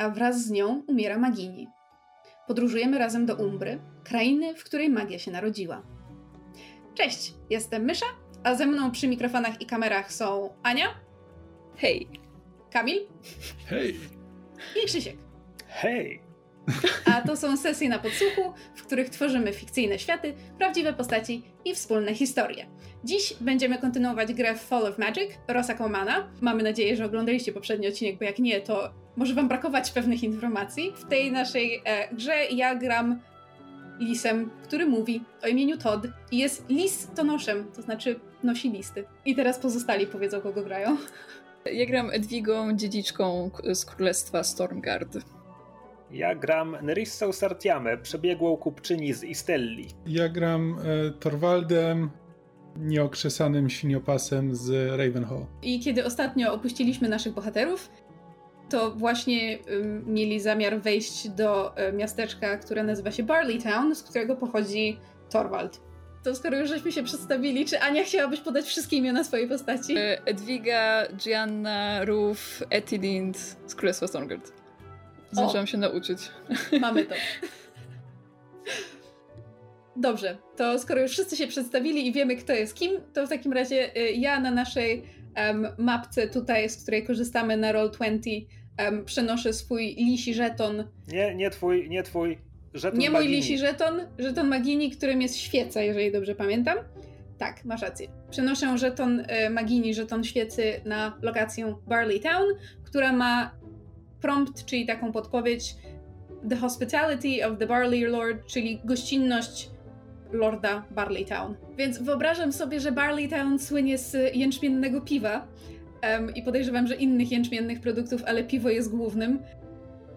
A wraz z nią umiera Magini. Podróżujemy razem do Umbry, krainy, w której magia się narodziła. Cześć, jestem Mysza, a ze mną przy mikrofonach i kamerach są Ania. Hej. Kamil. Hej. I Krzysiek. Hej. A to są sesje na podsłuchu, w których tworzymy fikcyjne światy, prawdziwe postaci i wspólne historie. Dziś będziemy kontynuować grę Fall of Magic Rosa Komana. Mamy nadzieję, że oglądaliście poprzedni odcinek, bo jak nie, to może wam brakować pewnych informacji. W tej naszej e, grze ja gram lisem, który mówi o imieniu Todd i jest listonoszem, to znaczy nosi listy. I teraz pozostali powiedzą, kogo grają. Ja gram Edwigą, dziedziczką z królestwa Stormgard. Ja gram Nerissą Sartiamę, przebiegłą kupczyni z Istelli. Ja gram e, Torwaldem, nieokrzesanym świniopasem z Ravenhall. I kiedy ostatnio opuściliśmy naszych bohaterów, to właśnie um, mieli zamiar wejść do um, miasteczka, które nazywa się Barley Town, z którego pochodzi Torwald. To skoro już żeśmy się przedstawili, czy Ania chciałabyś podać wszystkie imiona swojej postaci? E, Edwiga, Gianna, Ruf, Etilind z Królestwa Stormgard. Zdążyłam się nauczyć. Mamy to. Dobrze, to skoro już wszyscy się przedstawili i wiemy, kto jest kim, to w takim razie y, ja na naszej um, mapce tutaj, z której korzystamy na Roll20, um, przenoszę swój lisi żeton. Nie, nie twój, nie twój. Żeton nie mój Magini. lisi żeton, żeton Magini, którym jest świeca, jeżeli dobrze pamiętam. Tak, masz rację. Przenoszę żeton y, Magini, żeton świecy na lokację Barley Town, która ma prompt, czyli taką podpowiedź The Hospitality of the Barley Lord, czyli gościnność Lorda Barley Town. Więc wyobrażam sobie, że Barley Town słynie z jęczmiennego piwa um, i podejrzewam, że innych jęczmiennych produktów, ale piwo jest głównym.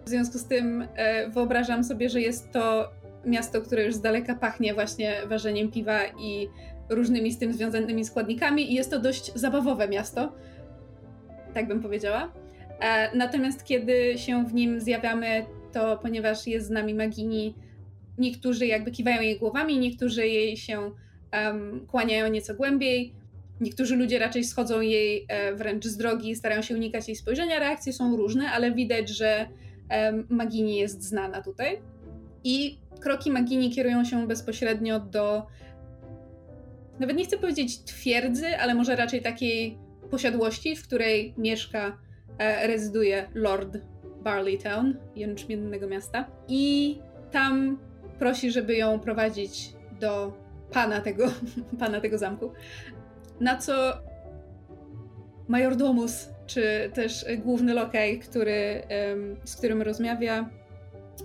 W związku z tym e, wyobrażam sobie, że jest to miasto, które już z daleka pachnie właśnie ważeniem piwa i różnymi z tym związanymi składnikami i jest to dość zabawowe miasto. Tak bym powiedziała. E, natomiast kiedy się w nim zjawiamy, to ponieważ jest z nami Magini, niektórzy jakby kiwają jej głowami, niektórzy jej się um, kłaniają nieco głębiej, niektórzy ludzie raczej schodzą jej e, wręcz z drogi, starają się unikać jej spojrzenia. Reakcje są różne, ale widać, że Magini jest znana tutaj. I kroki Magini kierują się bezpośrednio do nawet nie chcę powiedzieć twierdzy, ale może raczej takiej posiadłości, w której mieszka, rezyduje Lord Barleytown, jęczmiennego miasta. I tam prosi, żeby ją prowadzić do pana tego, pana tego zamku. Na co majordomus, czy też główny lokaj, który, z którym rozmawia,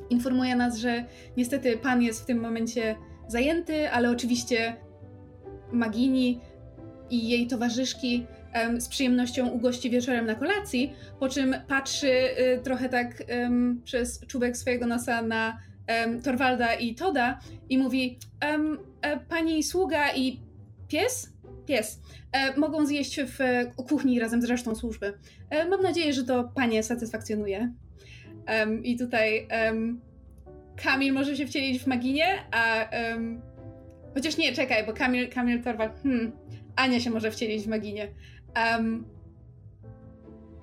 informuje nas, że niestety pan jest w tym momencie zajęty, ale oczywiście Magini i jej towarzyszki z przyjemnością ugości wieczorem na kolacji, po czym patrzy y, trochę tak przez czubek swojego nosa na Torwalda i Toda i mówi: e, Pani sługa i pies? Pies. E, mogą zjeść w e, kuchni razem z resztą służby. Mam nadzieję, że to Panie satysfakcjonuje. I tutaj Kamil może się wcielić w Maginie, a. chociaż nie, czekaj, bo Kamil, Kamil Torwald. Hmm, Ania się może wcielić w Maginie. Um,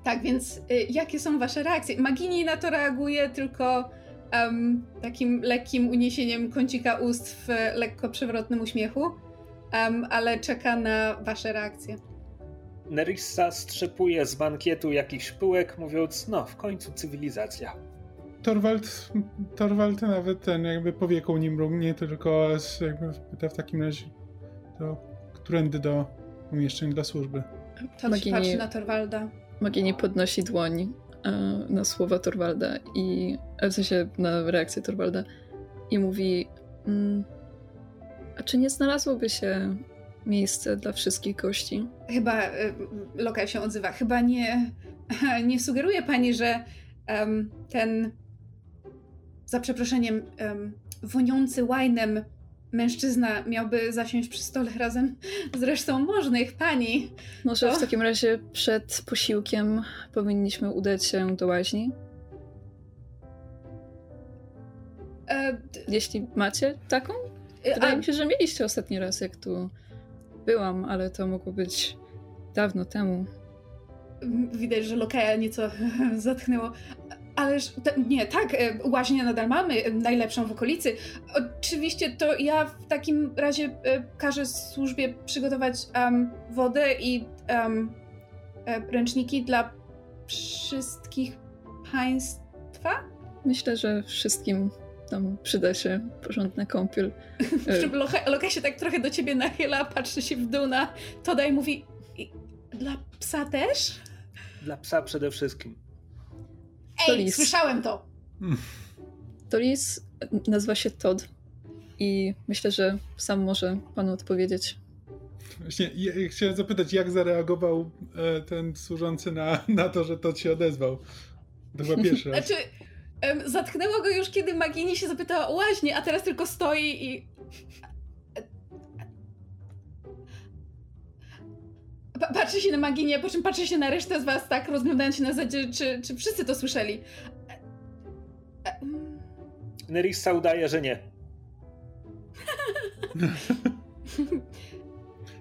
tak, więc y, jakie są wasze reakcje? Magini na to reaguje tylko um, takim lekkim uniesieniem kącika ust w lekko przewrotnym uśmiechu, um, ale czeka na wasze reakcje. Nerissa strzepuje z bankietu jakiś pyłek, mówiąc, no, w końcu cywilizacja. Torwald, Torwald nawet ten jakby powieką nim mrugnie, tylko jakby pyta w takim razie, to którędy do umieszczeń dla służby. To Magini, patrzy na Torwalda. Magini podnosi dłoń e, na słowa Torwalda i w sensie na reakcję Torwalda i mówi mm, a czy nie znalazłoby się miejsce dla wszystkich gości? Chyba, y, lokal się odzywa, chyba nie, nie sugeruje pani, że um, ten za przeproszeniem um, woniący łajnem mężczyzna miałby zasiąść przy stole razem z resztą możnych pani. Może w takim razie przed posiłkiem powinniśmy udać się do łaźni? E, Jeśli macie taką? E, Wydaje a... mi się, że mieliście ostatni raz, jak tu byłam, ale to mogło być dawno temu. Widać, że Lokaja nieco zatchnęło. Ależ nie, tak, e, łaźnię nadal mamy, e, najlepszą w okolicy. Oczywiście to ja w takim razie e, każę służbie przygotować um, wodę i um, ręczniki dla wszystkich państwa? Myślę, że wszystkim tam przyda się porządna kąpiel. Loka się tak trochę do ciebie nachyla, patrzy się w dół na Toda i mówi dla psa też? Dla psa przede wszystkim. Ej, słyszałem to! To lis nazywa się Todd i myślę, że sam może panu odpowiedzieć. Właśnie ja chciałem zapytać, jak zareagował e, ten służący na, na to, że Todd się odezwał. To chyba pierwszy raz. Znaczy, um, zatknęło go już, kiedy Magini się zapytała o łaźnię, a teraz tylko stoi i... Patrzy się na Maginię, po czym patrzy się na resztę z was tak, rozglądając się na zasadzie, czy, czy wszyscy to słyszeli. Nerissa udaje, że nie.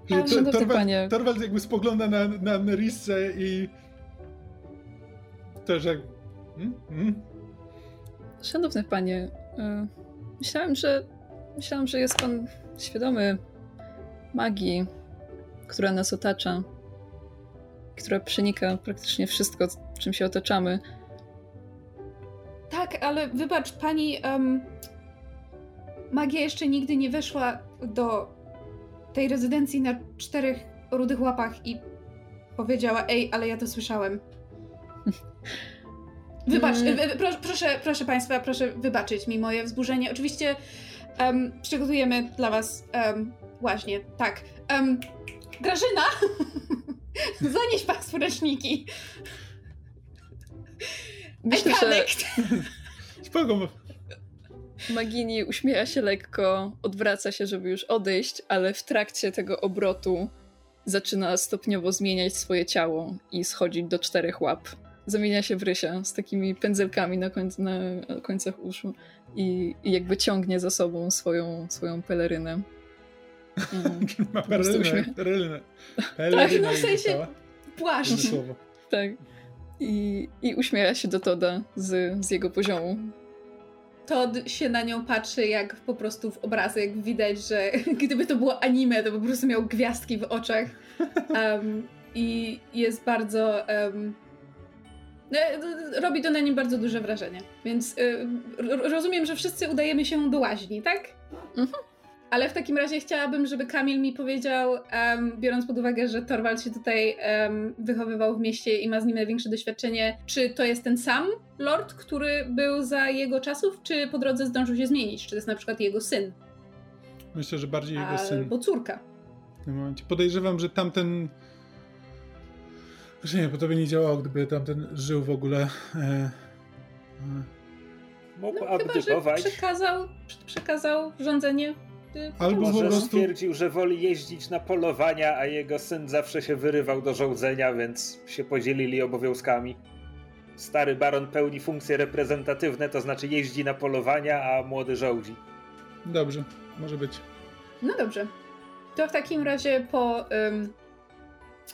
że to, Torwald, Torwald jakby spogląda na, na Nerissę i też jak... Hmm? Hmm? Szanowny panie, e, myślałem, że myślałem, że jest pan świadomy magii, która nas otacza, która przenika praktycznie wszystko, czym się otaczamy. Tak, ale wybacz, pani. Um, magia jeszcze nigdy nie weszła do tej rezydencji na czterech rudych łapach i powiedziała: Ej, ale ja to słyszałem. Wybacz, mm. pro, proszę, proszę Państwa, proszę wybaczyć mi moje wzburzenie. Oczywiście um, przygotujemy dla Was um, łaźnie. Tak. Um, Grażyna! Zanieś Państwu ręczniki. Myślę, że... Spoko. Magini uśmiecha się lekko, odwraca się, żeby już odejść, ale w trakcie tego obrotu zaczyna stopniowo zmieniać swoje ciało i schodzić do czterech łap. Zamienia się w rysia z takimi pędzelkami na, końc na końcach uszu i, i, jakby ciągnie za sobą swoją, swoją pelerynę. Mm. Ma perelynę, perelynę. Tak, no w sensie płaszcz. Tak. I, I uśmiecha się do Toda z, z jego poziomu. Todd się na nią patrzy jak po prostu w obrazek. Widać, że gdyby to było anime, to po prostu miał gwiazdki w oczach. Um, I jest bardzo... Um, robi to na nim bardzo duże wrażenie. Więc y, rozumiem, że wszyscy udajemy się do łaźni, tak? Mhm. Ale w takim razie chciałabym, żeby Kamil mi powiedział, um, biorąc pod uwagę, że Torwald się tutaj um, wychowywał w mieście i ma z nim największe doświadczenie, czy to jest ten sam lord, który był za jego czasów, czy po drodze zdążył się zmienić? Czy to jest na przykład jego syn? Myślę, że bardziej jego syn. Albo córka. W tym momencie. Podejrzewam, że tamten. Znaczy nie, bo to by nie działało, gdyby tamten żył w ogóle. E... e. Mógł no, abdykować. Chyba, przekazał, przekazał rządzenie Albo Może po prostu... stwierdził, że woli jeździć na polowania, a jego syn zawsze się wyrywał do żołdzenia, więc się podzielili obowiązkami. Stary baron pełni funkcje reprezentatywne, to znaczy jeździ na polowania, a młody żołdzi. Dobrze, może być. No dobrze. To w takim razie po um,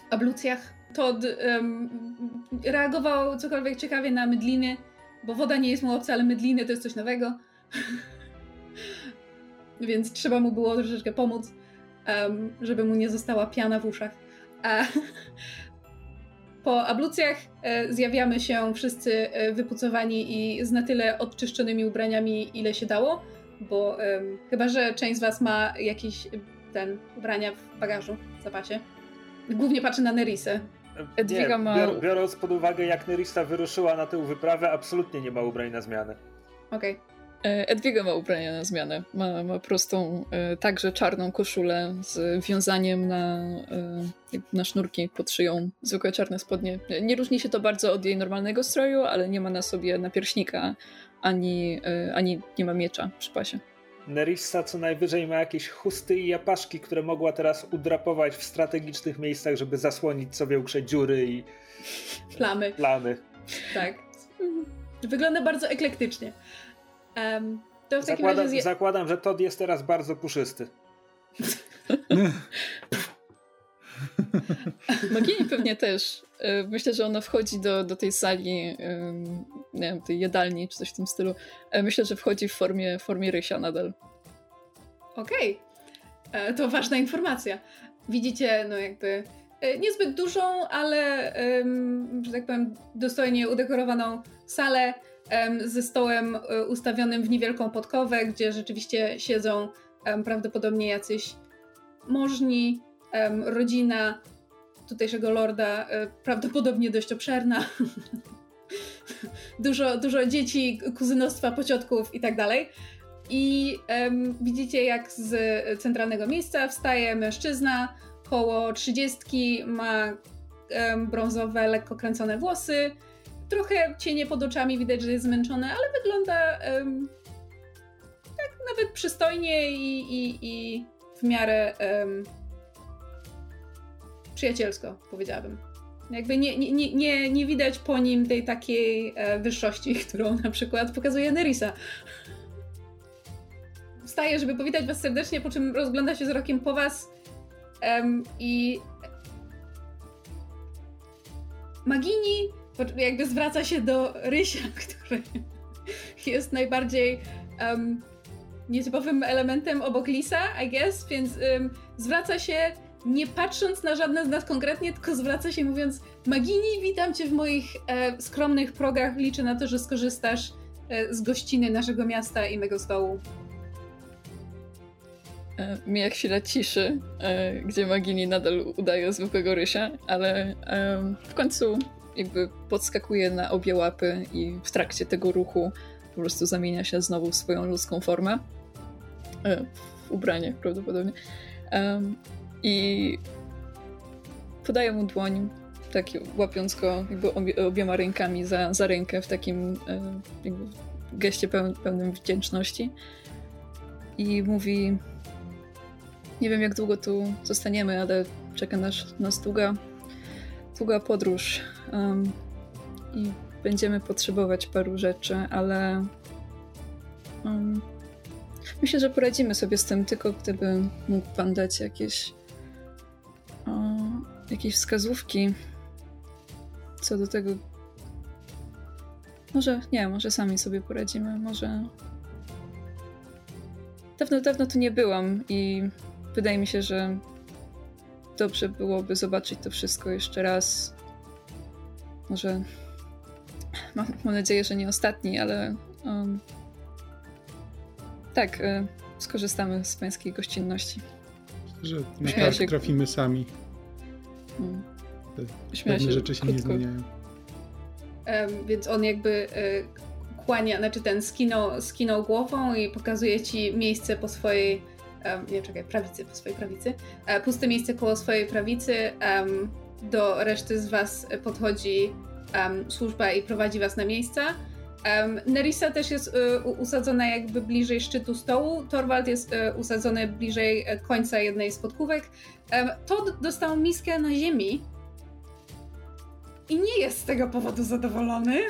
ablucjach Todd um, reagował cokolwiek ciekawie na mydliny, bo woda nie jest mu obca, ale mydliny to jest coś nowego. więc trzeba mu było troszeczkę pomóc, um, żeby mu nie została piana w uszach. A po ablucjach e, zjawiamy się wszyscy e, wypucowani i z na tyle odczyszczonymi ubraniami, ile się dało, bo chyba, że część z was ma jakieś ten ubrania w bagażu, w zapasie. Głównie patrzę na Nerisę. Edwiga ma... Bior, biorąc pod uwagę, jak Nerissa wyruszyła na tę wyprawę, absolutnie nie ma ubrań na zmianę. Okej. Okay. E, Edwiga ma ubrania na zmianę. Ma, ma prostą, e, także czarną koszulę z wiązaniem na, e, na sznurki pod szyją, zwykłe czarne spodnie. Nie różni się to bardzo od jej normalnego stroju, ale nie ma na sobie napierśnika, ani, ani nie ma miecza przy pasie. Nerissa co najwyżej ma jakieś chusty i japaszki, które mogła teraz udrapować w strategicznych miejscach, żeby zasłonić sobie ukrze dziury i plamy. plamy. Tak. Wygląda bardzo eklektycznie. Um, to w zakładam, razie... zakładam, że Todd jest teraz bardzo puszysty. Magini pewnie też. E, myślę, że ona wchodzi do, do tej sali, nie wiem, tej jadalni czy coś w tym stylu. E, myślę, że wchodzi w formie, w formie Rysia nadal. Okej. Okay. To ważna informacja. Widzicie, no jakby niezbyt dużą, ale, że tak powiem, dostojnie udekorowaną salę ze stołem ustawionym w niewielką podkowę, gdzie rzeczywiście siedzą prawdopodobnie jacyś możni, rodzina tutejszego lorda, e, prawdopodobnie dość obszerna. dużo, dużo dzieci, kuzynostwa, pociotków i tak dalej. I widzicie, jak z centralnego miejsca wstaje mężczyzna, koło trzydziestki, ma brązowe, lekko kręcone włosy, trochę cienie pod oczami, widać, że jest zmęczony, ale wygląda um, tak nawet przystojnie i, i, i w miarę um, przyjacielsko, powiedziałabym. Jakby nie, nie, nie, nie widać po nim tej takiej e, wyższości, którą na przykład pokazuje Nerisa. Wstaje, żeby powitać was serdecznie, po czym rozgląda się wzrokiem po was um, i Magini jakby zwraca się do Rysia, który jest najbardziej um, nietypowym elementem obok Lisa, I guess, więc um, zwraca się nie patrząc na żadne z nas konkretnie, tylko zwraca się mówiąc Magini, witam cię w moich e, skromnych progach, liczę na to, że skorzystasz e, z gościny naszego miasta i mego stołu. E, mija chwila ciszy, e, gdzie Magini nadal udaje zwykłego rysia, ale w końcu jakby podskakuje na obie łapy i w trakcie tego ruchu po prostu zamienia się znowu w swoją ludzką formę. E, w ubranie prawdopodobnie. I podaję mu dłoń, tak łapiąc go jakby obie, obiema rękami za, za rękę w takim e, jakby geście peł, pełnym wdzięczności. I mówi: Nie wiem, jak długo tu zostaniemy, ale czeka nas, nas długa, długa podróż. Um, I będziemy potrzebować paru rzeczy, ale um, myślę, że poradzimy sobie z tym, tylko gdyby mógł pan dać jakieś jakieś wskazówki co do tego. Może, nie, może sami sobie poradzimy, może. Dawno, dawno tu nie byłam i wydaje mi się, że dobrze byłoby zobaczyć to wszystko jeszcze raz. Może. Mam, mam nadzieję, że nie ostatni, ale. Um, tak, y, skorzystamy z pańskiej gościnności. Że na ja się... trafimy sami. Hmm. Pewne się rzeczy się krótko. nie zmieniają. Um, więc on jakby y, kłania, znaczy ten skinął, skinął głową i pokazuje ci miejsce po swojej um, nie czekaj, prawicy, po swojej prawicy. E, puste miejsce koło swojej prawicy. Um, do reszty z was podchodzi służba i prowadzi was na miejsca. Um, Nerissa też jest y, usadzona jakby bliżej szczytu stołu. Torwald jest y, usadzony bliżej e, końca jednej z podkówek. Um, Todd dostał miskę na ziemi i nie jest z tego powodu zadowolony.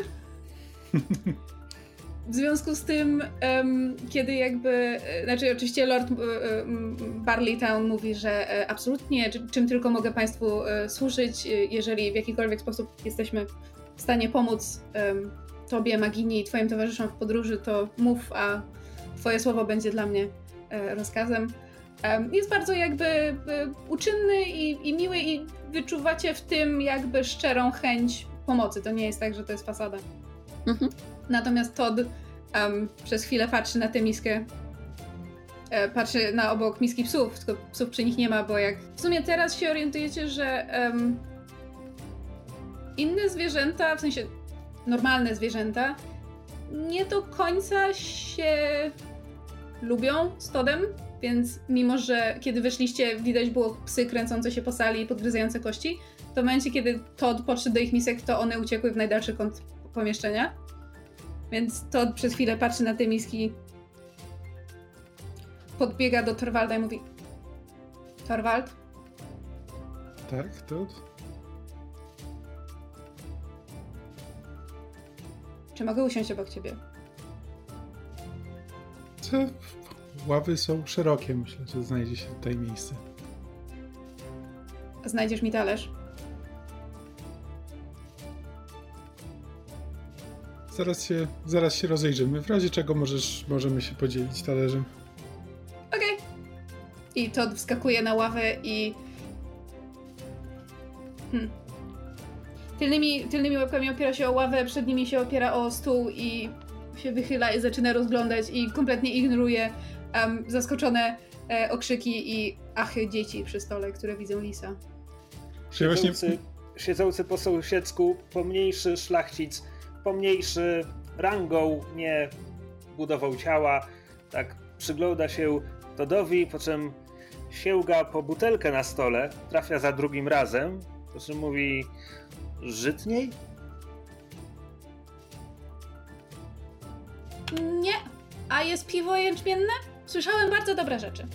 W związku z tym, um, kiedy jakby, znaczy oczywiście Lord Barleytown mówi, że absolutnie, czym tylko mogę Państwu służyć, jeżeli w jakikolwiek sposób jesteśmy w stanie pomóc tobie, Magini i twoim towarzyszom w podróży, to mów, a twoje słowo będzie dla mnie e, rozkazem. Jest bardzo jakby e, uczynny i, i miły i wyczuwacie w tym jakby szczerą chęć pomocy. To nie jest tak, że to jest fasada. Mhm. Natomiast Todd um, przez chwilę patrzy na tę miskę. E, patrzy na obok miski psów, tylko psów przy nich nie ma, bo jak w sumie teraz się orientujecie, że um, inne zwierzęta, w sensie normalne zwierzęta nie do końca się lubią z Todem, więc mimo, że kiedy wyszliście widać było psy kręcące się po sali i podgryzające kości, to w momencie, kiedy Todd podszedł do ich misek, to one uciekły w najdalszy kąt pomieszczenia. Więc Todd przez chwilę patrzy na te miski, podbiega do Torwalda i mówi Torwald? Tak, Todd? Czy mogę usiąść obok ciebie? Co? Ławy są szerokie, myślę, że znajdzie się tutaj miejsce. Znajdziesz mi talerz? Zaraz się, zaraz się rozejrzymy. W razie czego możesz, możemy się podzielić talerzem. Okej. Okay. I Todd wskakuje na ławę i... Hmm. Tylnymi, tylnymi łapkami opiera się o ławę, przed nimi się opiera o stół i się wychyla i zaczyna rozglądać i kompletnie ignoruje um, zaskoczone e, okrzyki i achy dzieci przy stole, które widzą Lisa. Siedzący, siedzący po sąsiedzku pomniejszy szlachcic, pomniejszy rangą, nie budową ciała, tak przygląda się Todowi, po czym sięga po butelkę na stole, trafia za drugim razem, po czym mówi żytniej? Nie. A jest piwo jęczmienne? Słyszałem bardzo dobre rzeczy.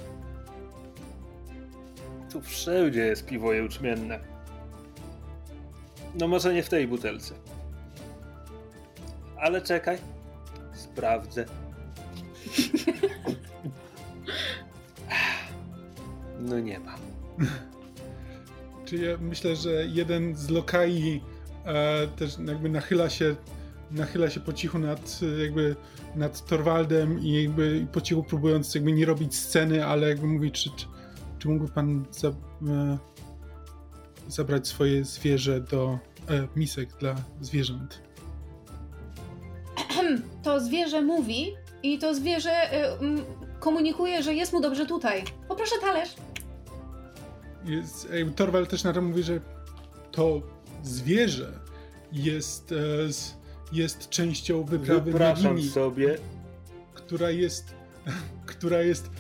Tu wszędzie jest piwo jęczmienne. No może nie w tej butelce. Ale czekaj. Sprawdzę. No nie ma. Czy ja myślę, że jeden z lokai e, też jakby nachyla się nachyla się po cichu nad jakby nad Torwaldem i jakby po cichu próbując jakby nie robić sceny, ale jakby mówi, czy, czy, czy mógłby pan za, e, zabrać swoje zwierzę do e, misek dla zwierząt? To zwierzę mówi i to zwierzę e, komunikuje, że jest mu dobrze tutaj. Poproszę talerz. Jest, Torwald też na to mówi, że to zwierzę jest, e, jest częścią wyprawy Wypraszam sobie. Która jest, która jest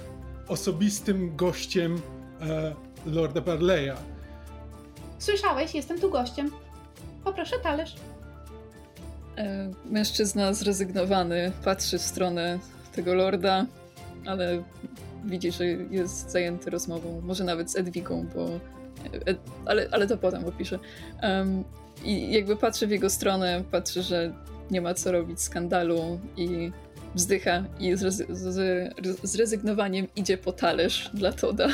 osobistym gościem e, Lorda Barleya. Słyszałeś, jestem tu gościem. Poproszę talerz. E, mężczyzna zrezygnowany patrzy w stronę tego lorda, ale widzi, że jest zajęty rozmową, może nawet z Edwigą, bo. Ed, ale, ale to potem opiszę. Um, I jakby patrzy w jego stronę, patrzy, że nie ma co robić skandalu i wzdycha i z, z, z rezygnowaniem idzie po talerz dla Toda.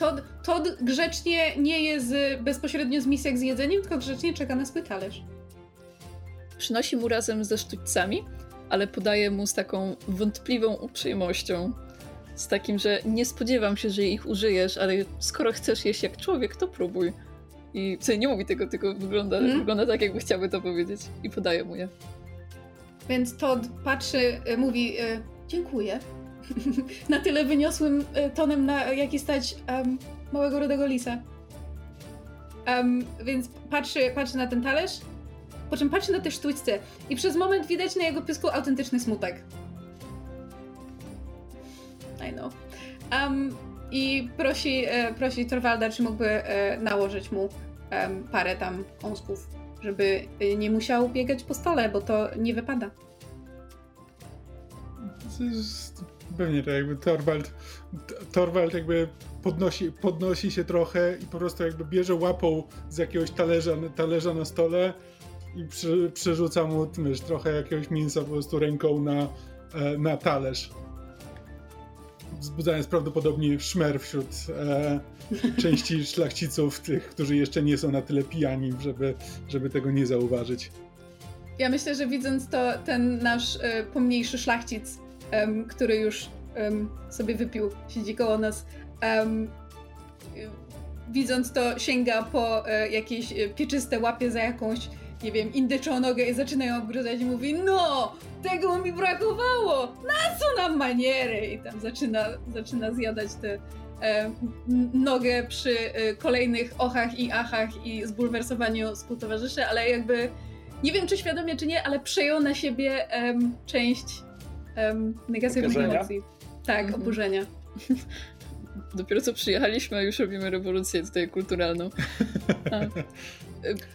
Todd, Todd grzecznie nie jest bezpośrednio z misek z jedzeniem, tylko grzecznie czeka na swój talerz. Przynosi mu razem ze sztućcami ale podaję mu z taką wątpliwą uprzejmością. Z takim, że nie spodziewam się, że ich użyjesz, ale skoro chcesz jeść jak człowiek, to próbuj. I w nie mówi tego, tylko wygląda, mm. wygląda tak, jakby chciałby to powiedzieć. I podaję mu je. Więc Todd patrzy, e, mówi e, dziękuję. na tyle wyniosłym e, tonem, na jaki stać um, małego rudego lisa. Um, więc patrzy, patrzy na ten talerz po czym patrzy na te sztućce i przez moment widać na jego pysku autentyczny smutek. I know. Um, I prosi, e, prosi Torwalda, czy mógłby e, nałożyć mu parę tam kąsków, żeby e, nie musiał biegać po stole, bo to nie wypada. Pewnie tak jakby Torwald, Torwald jakby podnosi, podnosi się trochę i po prostu jakby bierze łapą z jakiegoś talerza, talerza na stole i przy, przerzuca mu wiesz, trochę jakiegoś mięsa po prostu ręką na, e, na talerz. Wzbudzając prawdopodobnie szmer wśród e, części szlachciców, tych, którzy jeszcze nie są na tyle pijani, żeby, żeby tego nie zauważyć. Ja myślę, że widząc to, ten nasz e, pomniejszy szlachcic, um, który już um, sobie wypił, siedzi koło nas, um, widząc to, sięga po e, jakieś e, pieczyste łapie za jakąś nie wiem, indyczą nogę i zaczynają obgryzać i mówi no, tego mi brakowało, na co nam maniery? I tam zaczyna, zaczyna zjadać tę e, nogę przy e, kolejnych ochach i achach i zbulwersowaniu współtowarzyszy, ale jakby nie wiem, czy świadomie, czy nie, ale przejął na siebie część negatywnych emocji. Tak, mhm. oburzenia. Dopiero co przyjechaliśmy, a już robimy rewolucję tutaj kulturalną. A.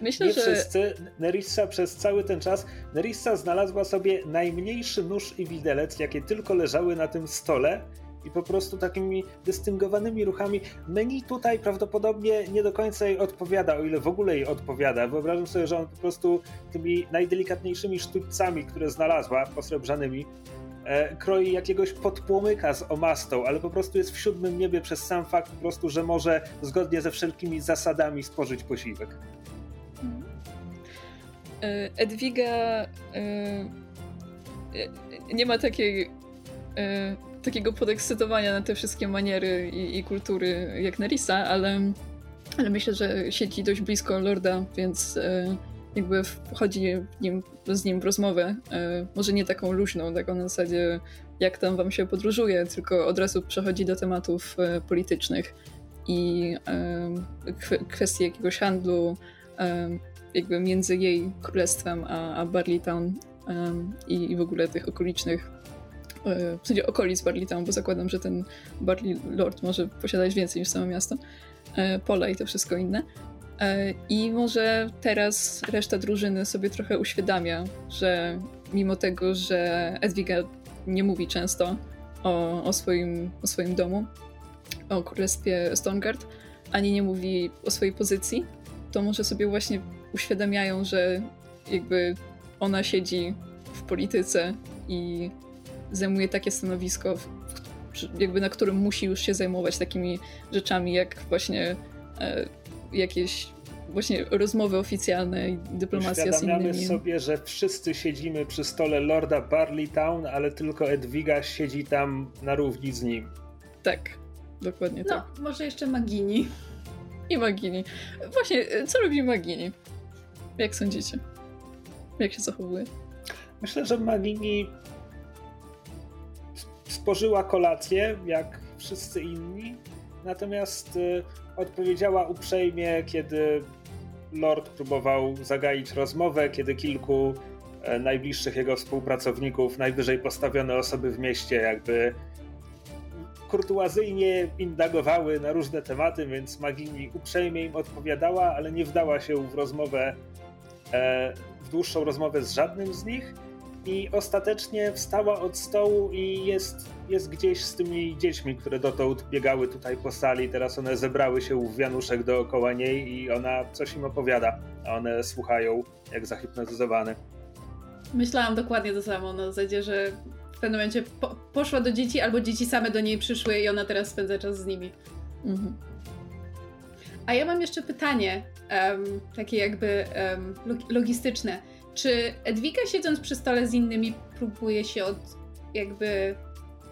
Myślę, Nie że... wszyscy. Nerissa przez cały ten czas, Nerissa znalazła sobie najmniejszy nóż i widelec, jakie tylko leżały na tym stole i po prostu takimi dystyngowanymi ruchami. Menu tutaj prawdopodobnie nie do końca jej odpowiada, o ile w ogóle jej odpowiada. Wyobrażam sobie, że on po prostu tymi najdelikatniejszymi sztućcami, które znalazła, posrebrzanymi, e, kroi jakiegoś podpłomyka z omastą, ale po prostu jest w siódmym niebie przez sam fakt po prostu, że może zgodnie ze wszelkimi zasadami spożyć posiłek. Edwiga nie ma takiej takiego podekscytowania na te wszystkie maniery i, i kultury jak Nerissa, ale, ale myślę, że siedzi dość blisko Lorda, więc jakby wchodzi nim, z nim w rozmowę. Może nie taką luźną, taką na zasadzie jak tam wam się podróżuje, tylko od razu przechodzi do tematów politycznych i kwestii jakiegoś handlu jakby między jej królestwem a, a Barleytown i, i w ogóle tych okolicznych e, w sensie okolic Barleytown, bo zakładam, że ten Barley Lord może posiadać więcej niż samo miasto, e, pola i to wszystko inne. E, I może teraz reszta drużyny sobie trochę uświadamia, że mimo tego, że Edwiga nie mówi często o, o, swoim, o swoim domu, o królestwie Stonegard, ani nie mówi o swojej pozycji, to może sobie właśnie uświadamiają, że jakby ona siedzi w polityce i zajmuje takie stanowisko, jakby na którym musi już się zajmować takimi rzeczami, jak właśnie e, jakieś właśnie rozmowy oficjalne i dyplomacja z innymi. sobie, że wszyscy siedzimy przy stole Lorda Barleytown, ale tylko Edwiga siedzi tam na równi z nim. Tak, dokładnie no, tak. No, może jeszcze Magini. I Magini. Właśnie, co robi Magini? Jak sądzicie? Jak się zachowuje? Myślę, że Magini spożyła kolację, jak wszyscy inni, natomiast y, odpowiedziała uprzejmie, kiedy Lord próbował zagaić rozmowę, kiedy kilku e, najbliższych jego współpracowników, najwyżej postawione osoby w mieście, jakby kurtuazyjnie indagowały na różne tematy, więc Magini uprzejmie im odpowiadała, ale nie wdała się w rozmowę, e, w dłuższą rozmowę z żadnym z nich. I ostatecznie wstała od stołu i jest, jest gdzieś z tymi dziećmi, które dotąd biegały tutaj po sali. Teraz one zebrały się w wianuszek dookoła niej i ona coś im opowiada, a one słuchają jak zahipnotyzowane. Myślałam dokładnie to samo, na zasadzie, że w pewnym momencie po poszła do dzieci, albo dzieci same do niej przyszły i ona teraz spędza czas z nimi. Mhm. A ja mam jeszcze pytanie, um, takie jakby um, logistyczne. Czy Edwika siedząc przy stole z innymi próbuje się od jakby...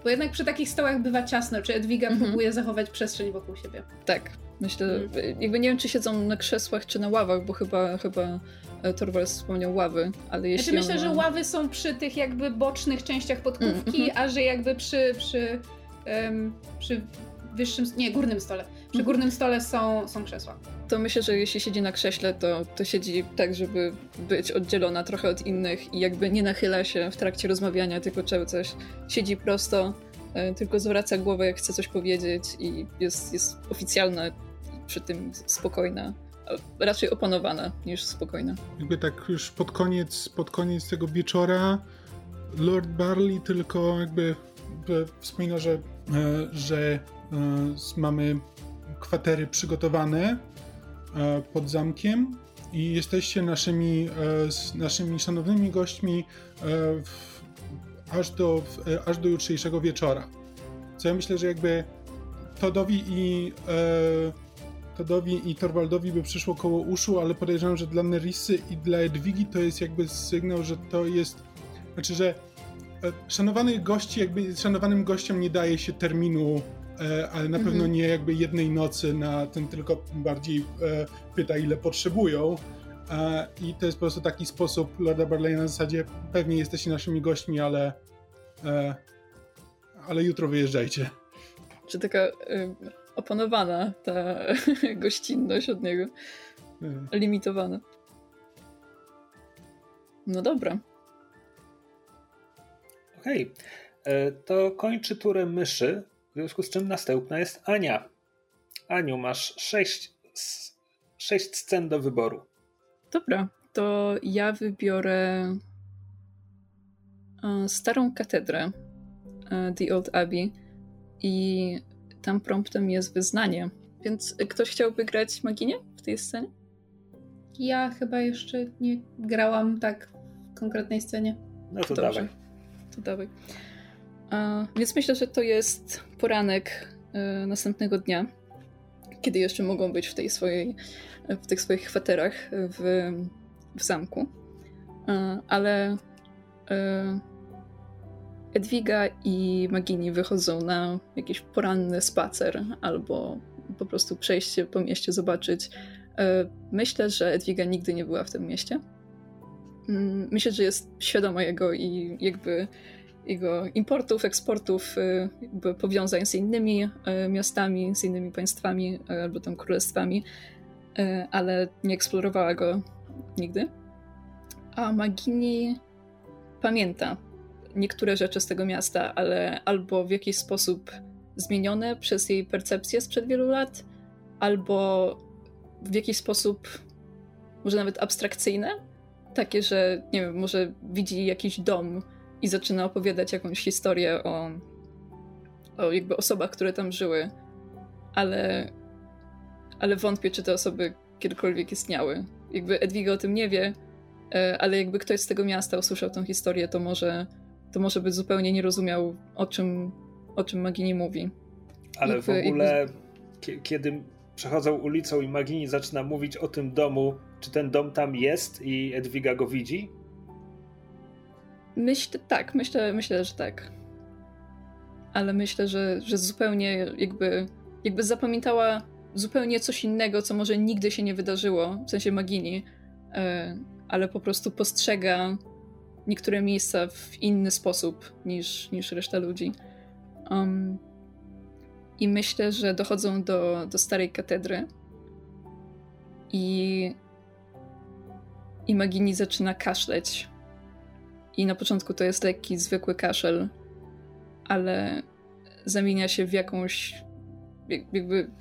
Bo jednak przy takich stołach bywa ciasno. Czy Edwiga mhm. próbuje zachować przestrzeń wokół siebie? Tak. Myślę, mhm. jakby nie wiem, czy siedzą na krzesłach, czy na ławach, bo chyba, chyba E, Torwald wspomniał ławy, ale jeśli znaczy, myślę, że ławy są przy tych jakby bocznych częściach podkówki, mm, a że jakby przy, przy, um, przy wyższym, nie, górnym stole. Przy mm. górnym stole są, są krzesła. To myślę, że jeśli siedzi na krześle, to, to siedzi tak, żeby być oddzielona trochę od innych i jakby nie nachyla się w trakcie rozmawiania, tylko cały coś siedzi prosto, e, tylko zwraca głowę, jak chce coś powiedzieć i jest, jest oficjalna, przy tym spokojna raczej opanowana niż spokojna. Jakby tak już pod koniec, pod koniec tego wieczora Lord Barley tylko jakby wspomina, że, e, że e, mamy kwatery przygotowane e, pod zamkiem i jesteście naszymi, naszymi szanownymi gośćmi aż do, aż do jutrzejszego wieczora. Co ja myślę, że jakby Todowi i Todowi i Torvaldowi by przyszło koło uszu, ale podejrzewam, że dla Nerissy i dla Edwigi to jest jakby sygnał, że to jest. Znaczy, że e, szanowanych gości, jakby szanowanym gościom nie daje się terminu, e, ale na pewno mhm. nie jakby jednej nocy na ten, tylko bardziej e, pyta, ile potrzebują. I to jest po prostu taki sposób Lorda Barley na zasadzie pewnie jesteście naszymi gośćmi, ale ale jutro wyjeżdżajcie. Czy taka opanowana ta gościnność od niego. Limitowana. No dobra. Okej. Okay. E, to kończy turę myszy, w związku z czym następna jest Ania. Aniu, masz sześć, sześć scen do wyboru. Dobra, to ja wybiorę e, starą katedrę e, The Old Abbey i tam promptem jest wyznanie. Więc ktoś chciałby grać Maginię w tej scenie? Ja chyba jeszcze nie grałam tak w konkretnej scenie. No to Dobrze. dawaj. To dawaj. A, więc myślę, że to jest poranek y, następnego dnia, kiedy jeszcze mogą być w tej swojej, w tych swoich kwaterach w, w zamku. ale Edwiga i Magini wychodzą na jakiś poranny spacer albo po prostu przejście po mieście, zobaczyć. Myślę, że Edwiga nigdy nie była w tym mieście. Mm, myślę, że jest świadoma jego i jakby jego importów, eksportów, y, powiązań z innymi y, miastami, z innymi państwami y, albo tam królestwami, ale nie eksplorowała go nigdy. A Magini pamięta niektóre rzeczy z tego miasta, ale albo w jakiś sposób zmienione przez jej percepcję sprzed wielu lat, albo w jakiś sposób może nawet abstrakcyjne, takie, że nie wiem, może widzi jakiś dom i zaczyna opowiadać jakąś historię o, o jakby osobach, które tam żyły, ale, ale wątpię, czy te osoby kiedykolwiek istniały. Jakby Edwiga o tym nie wie, e, ale jakby ktoś z tego miasta usłyszał tą historię, to może, to może by zupełnie nie rozumiał, o czym, o czym Magini mówi. Ale jakby, w ogóle, jakby... kiedy przechodzą ulicą i Magini zaczyna mówić o tym domu, czy ten dom tam jest i Edwiga go widzi? Myślę, tak, myślę, myślę, że tak. Ale myślę, że, że zupełnie jakby, jakby zapamiętała zupełnie coś innego, co może nigdy się nie wydarzyło, w sensie Magini, e, ale po prostu postrzega niektóre miejsca w inny sposób niż, niż reszta ludzi. Um, I myślę, że dochodzą do, do starej katedry i, i Magini zaczyna kaszleć i na początku to jest lekki, zwykły kaszel, ale zamienia się w jakąś. jakby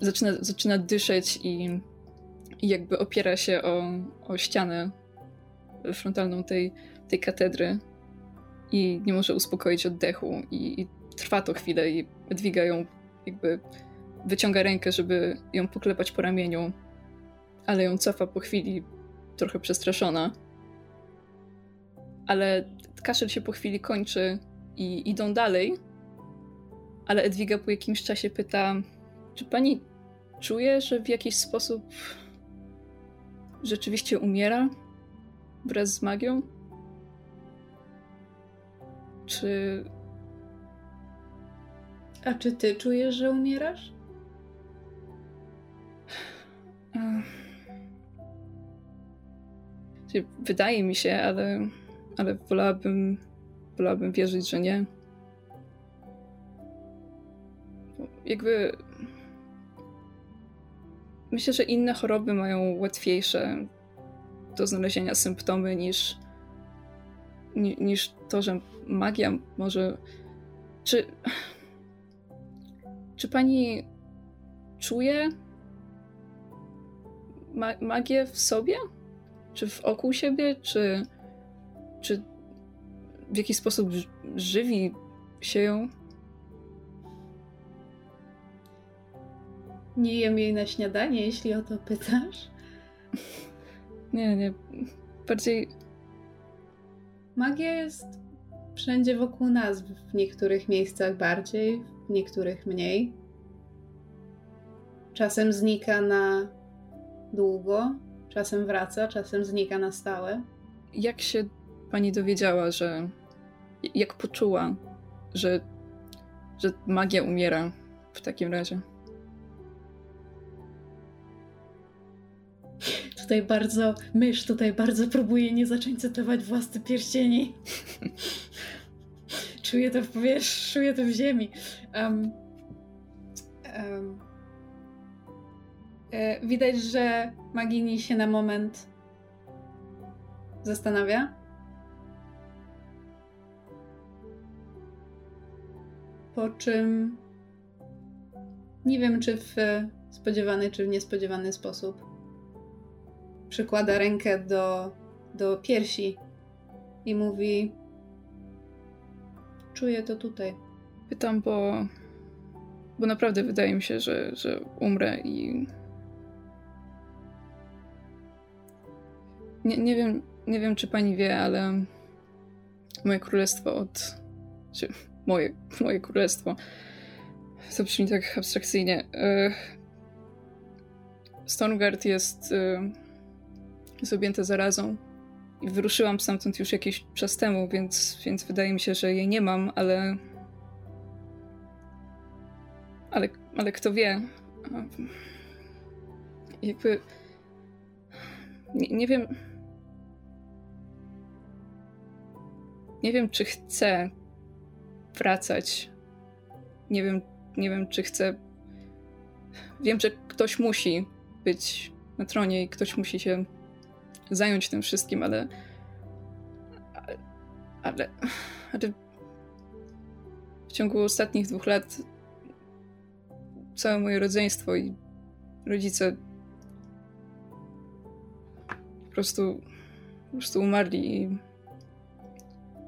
zaczyna, zaczyna dyszeć i, i jakby opiera się o, o ścianę frontalną tej, tej katedry i nie może uspokoić oddechu i, i trwa to chwilę i dźwiga ją, jakby wyciąga rękę, żeby ją poklepać po ramieniu, ale ją cofa po chwili, trochę przestraszona ale kaszel się po chwili kończy i idą dalej. Ale Edwiga po jakimś czasie pyta, czy pani czuje, że w jakiś sposób rzeczywiście umiera wraz z magią? Czy. A czy ty czujesz, że umierasz? Wydaje mi się, ale ale wolałabym, wolałabym wierzyć, że nie. Jakby. Myślę, że inne choroby mają łatwiejsze do znalezienia symptomy niż, niż to, że magia może. Czy. Czy pani czuje ma magię w sobie? Czy wokół siebie? Czy czy w jakiś sposób żywi się ją? Nie jem jej na śniadanie, jeśli o to pytasz. Nie, nie. Bardziej. Magia jest wszędzie wokół nas, w niektórych miejscach bardziej, w niektórych mniej. Czasem znika na długo, czasem wraca, czasem znika na stałe. Jak się pani dowiedziała, że. Jak poczuła, że. że magia umiera w takim razie? Tutaj bardzo. Mysz tutaj bardzo próbuje nie zacząć cytować własne pierścieni. czuję to w powietrzu, czuję to w ziemi. Um, um, e, widać, że Magini się na moment zastanawia. Po czym nie wiem, czy w spodziewany, czy w niespodziewany sposób przykłada rękę do, do piersi i mówi: Czuję to tutaj. Pytam, bo, bo naprawdę wydaje mi się, że, że umrę i. Nie, nie, wiem, nie wiem, czy pani wie, ale moje królestwo od. Moje, moje królestwo. To brzmi tak abstrakcyjnie. Stonegard jest, e, jest objęte zarazą wyruszyłam stamtąd już jakiś czas temu, więc, więc wydaje mi się, że jej nie mam, ale. Ale, ale kto wie. Jakby. Nie, nie wiem. Nie wiem, czy chcę wracać. Nie wiem, nie wiem, czy chcę. Wiem, że ktoś musi być na tronie i ktoś musi się zająć tym wszystkim, ale. Ale. ale, w ciągu ostatnich dwóch lat całe moje rodzeństwo i rodzice po prostu, po prostu umarli i,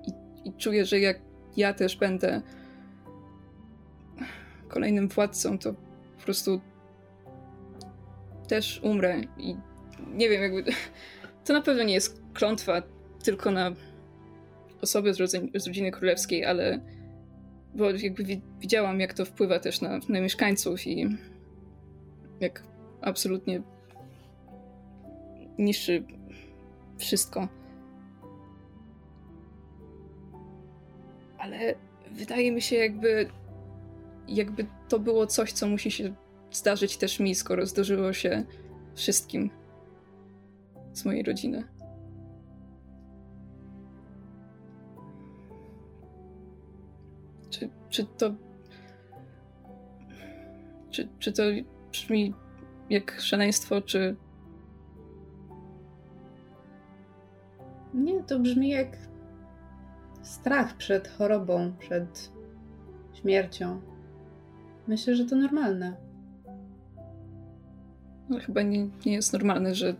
i, i czuję, że jak ja też będę kolejnym władcą, to po prostu też umrę i nie wiem, jakby to na pewno nie jest klątwa tylko na osoby z, rodzin, z rodziny królewskiej, ale bo jakby widziałam, jak to wpływa też na, na mieszkańców i jak absolutnie niszczy wszystko. Ale wydaje mi się, jakby, jakby to było coś, co musi się zdarzyć też mi, skoro zdarzyło się wszystkim z mojej rodziny. Czy, czy to. Czy, czy to brzmi jak szaleństwo, czy. Nie, to brzmi jak strach przed chorobą, przed śmiercią. Myślę, że to normalne. No, chyba nie, nie jest normalne, że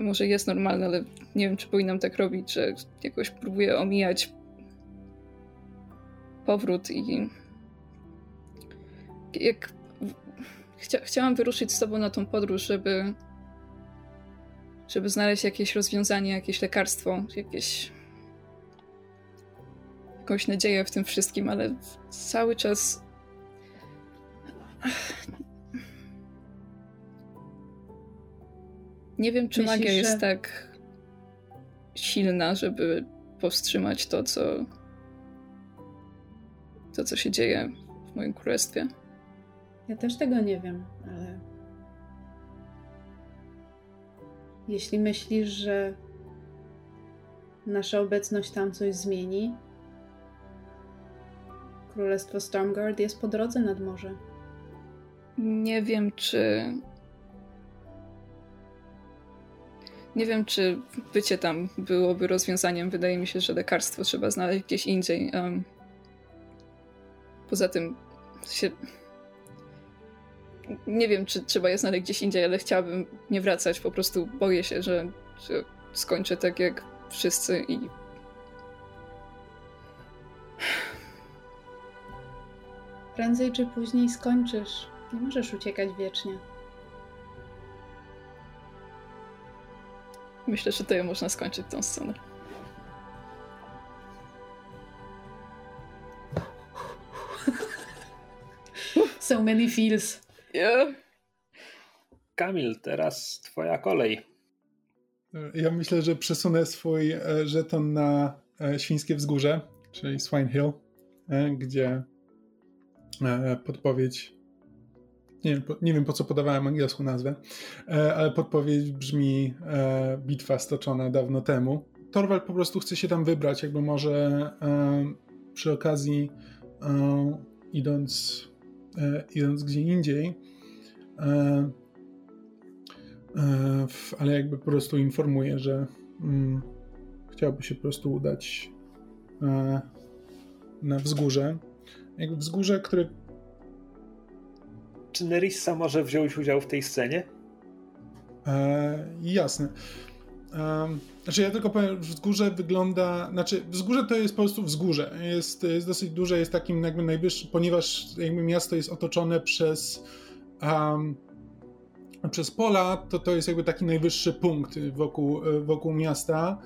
może jest normalne, ale nie wiem, czy powinnam tak robić, że jakoś próbuję omijać powrót i jak Chcia chciałam wyruszyć z tobą na tą podróż, żeby żeby znaleźć jakieś rozwiązanie, jakieś lekarstwo, jakieś jakąś nadzieję w tym wszystkim, ale cały czas Nie wiem, czy Myślisz, magia jest że... tak silna, żeby powstrzymać to, co to, co się dzieje w moim królestwie. Ja też tego nie wiem, ale jeśli myślisz, że nasza obecność tam coś zmieni, Królestwo Stormguard jest po drodze nad morze. Nie wiem, czy Nie wiem, czy bycie tam byłoby rozwiązaniem. Wydaje mi się, że lekarstwo trzeba znaleźć gdzieś indziej. Um, poza tym się... Nie wiem, czy trzeba je znaleźć gdzieś indziej, ale chciałabym nie wracać. Po prostu boję się, że, że skończę tak jak wszyscy i Prędzej czy później skończysz. Nie możesz uciekać wiecznie. Myślę, że tutaj można skończyć tą scenę. So many feels. Yeah. Kamil, teraz twoja kolej. Ja myślę, że przesunę swój e, żeton na e, Świńskie Wzgórze, czyli Swine Hill, e, gdzie podpowiedź nie wiem, nie wiem po co podawałem angielską nazwę, e, ale podpowiedź brzmi e, bitwa stoczona dawno temu. Torwald po prostu chce się tam wybrać, jakby może e, przy okazji idąc, idąc gdzie indziej, ale jakby po prostu informuje, że mm, chciałby się po prostu udać na wzgórze. Jakby wzgórze, które czy Nerissa może wziąć udział w tej scenie? E, jasne. E, znaczy ja tylko powiem, wzgórze wygląda, znaczy wzgórze to jest po prostu wzgórze. Jest, jest dosyć duże, jest takim jakby najwyższym, ponieważ jakby miasto jest otoczone przez um, przez pola, to to jest jakby taki najwyższy punkt wokół, wokół miasta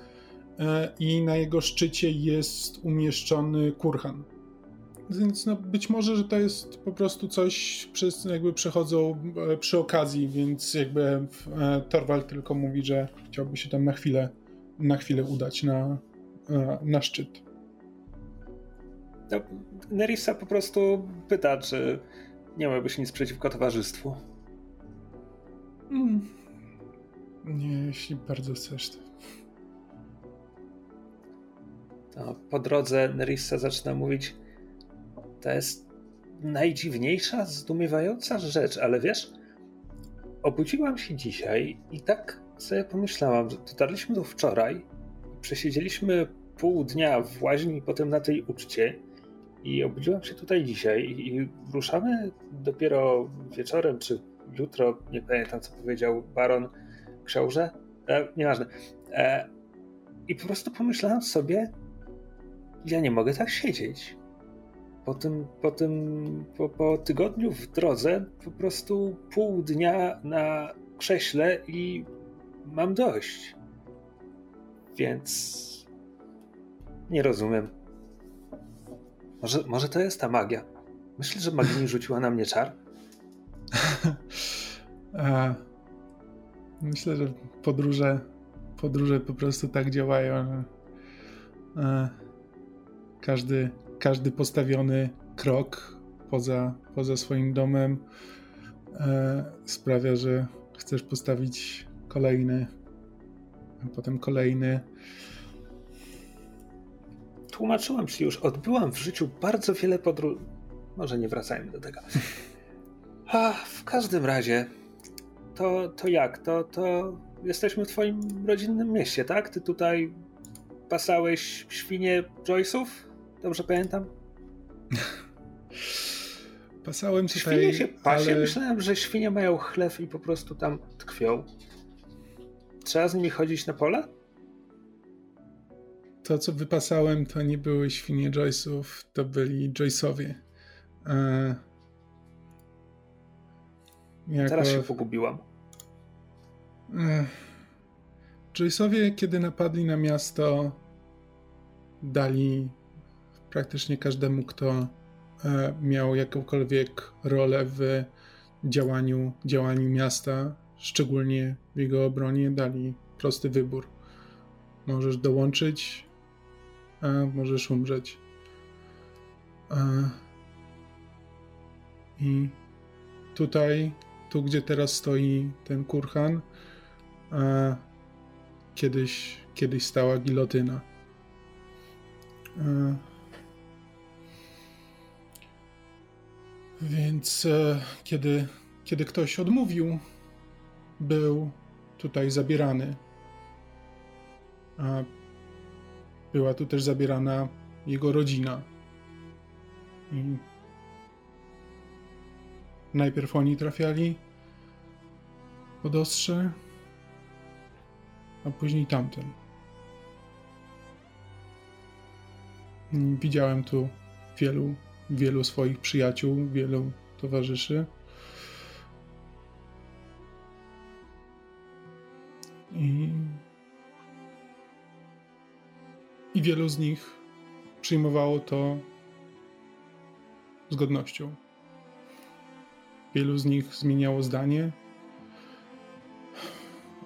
e, i na jego szczycie jest umieszczony kurhan. Więc no, być może, że to jest po prostu coś, przez, jakby przechodzą e, przy okazji, więc jakby e, Torwald tylko mówi, że chciałby się tam na chwilę na chwilę udać na, e, na szczyt. No, Nerissa po prostu pyta, czy nie miałbyś nic przeciwko towarzystwu. Mm. Nie, jeśli bardzo chcesz. To... to po drodze Nerissa zaczyna mówić to jest najdziwniejsza, zdumiewająca rzecz, ale wiesz, obudziłam się dzisiaj i tak sobie pomyślałam, że dotarliśmy tu wczoraj, przesiedzieliśmy pół dnia w łaźni, potem na tej uczcie i obudziłam się tutaj dzisiaj i ruszamy dopiero wieczorem, czy jutro, nie pamiętam co powiedział baron książę, e, nieważne. E, I po prostu pomyślałam sobie, ja nie mogę tak siedzieć. Po tym, po tym, po, po tygodniu w drodze po prostu pół dnia na krześle i mam dość. Więc nie rozumiem. Może, może to jest ta magia. Myślę, że magia rzuciła na mnie czar? myślę, że podróże, podróże po prostu tak działają, że każdy, każdy postawiony krok poza, poza swoim domem e, sprawia, że chcesz postawić kolejny, a potem kolejny. Tłumaczyłem ci już, odbyłam w życiu bardzo wiele podróży. Może nie wracajmy do tego. A, w każdym razie, to, to jak? To, to jesteśmy w twoim rodzinnym mieście, tak? Ty tutaj pasałeś świnie Joyce'ów? Dobrze pamiętam? Pasałem tutaj, Świnie się pasie. Ale... Myślałem, że świnie mają chlew i po prostu tam tkwią. Trzeba z nimi chodzić na pole? To, co wypasałem, to nie były świnie Joyce'ów, to byli Joyce'owie. E... Jako... Teraz się pogubiłam. E... Joyce'owie, kiedy napadli na miasto, dali praktycznie każdemu, kto e, miał jakąkolwiek rolę w działaniu, działaniu miasta, szczególnie w jego obronie, dali prosty wybór. Możesz dołączyć, a możesz umrzeć. I tutaj, tu gdzie teraz stoi ten kurhan, kiedyś, kiedyś stała gilotyna. E, więc e, kiedy, kiedy ktoś odmówił, był tutaj zabierany. A była tu też zabierana jego rodzina. I najpierw oni trafiali pod ostrze, a później tamten. Widziałem tu wielu, wielu swoich przyjaciół, wielu towarzyszy. I, I wielu z nich przyjmowało to z godnością. Wielu z nich zmieniało zdanie,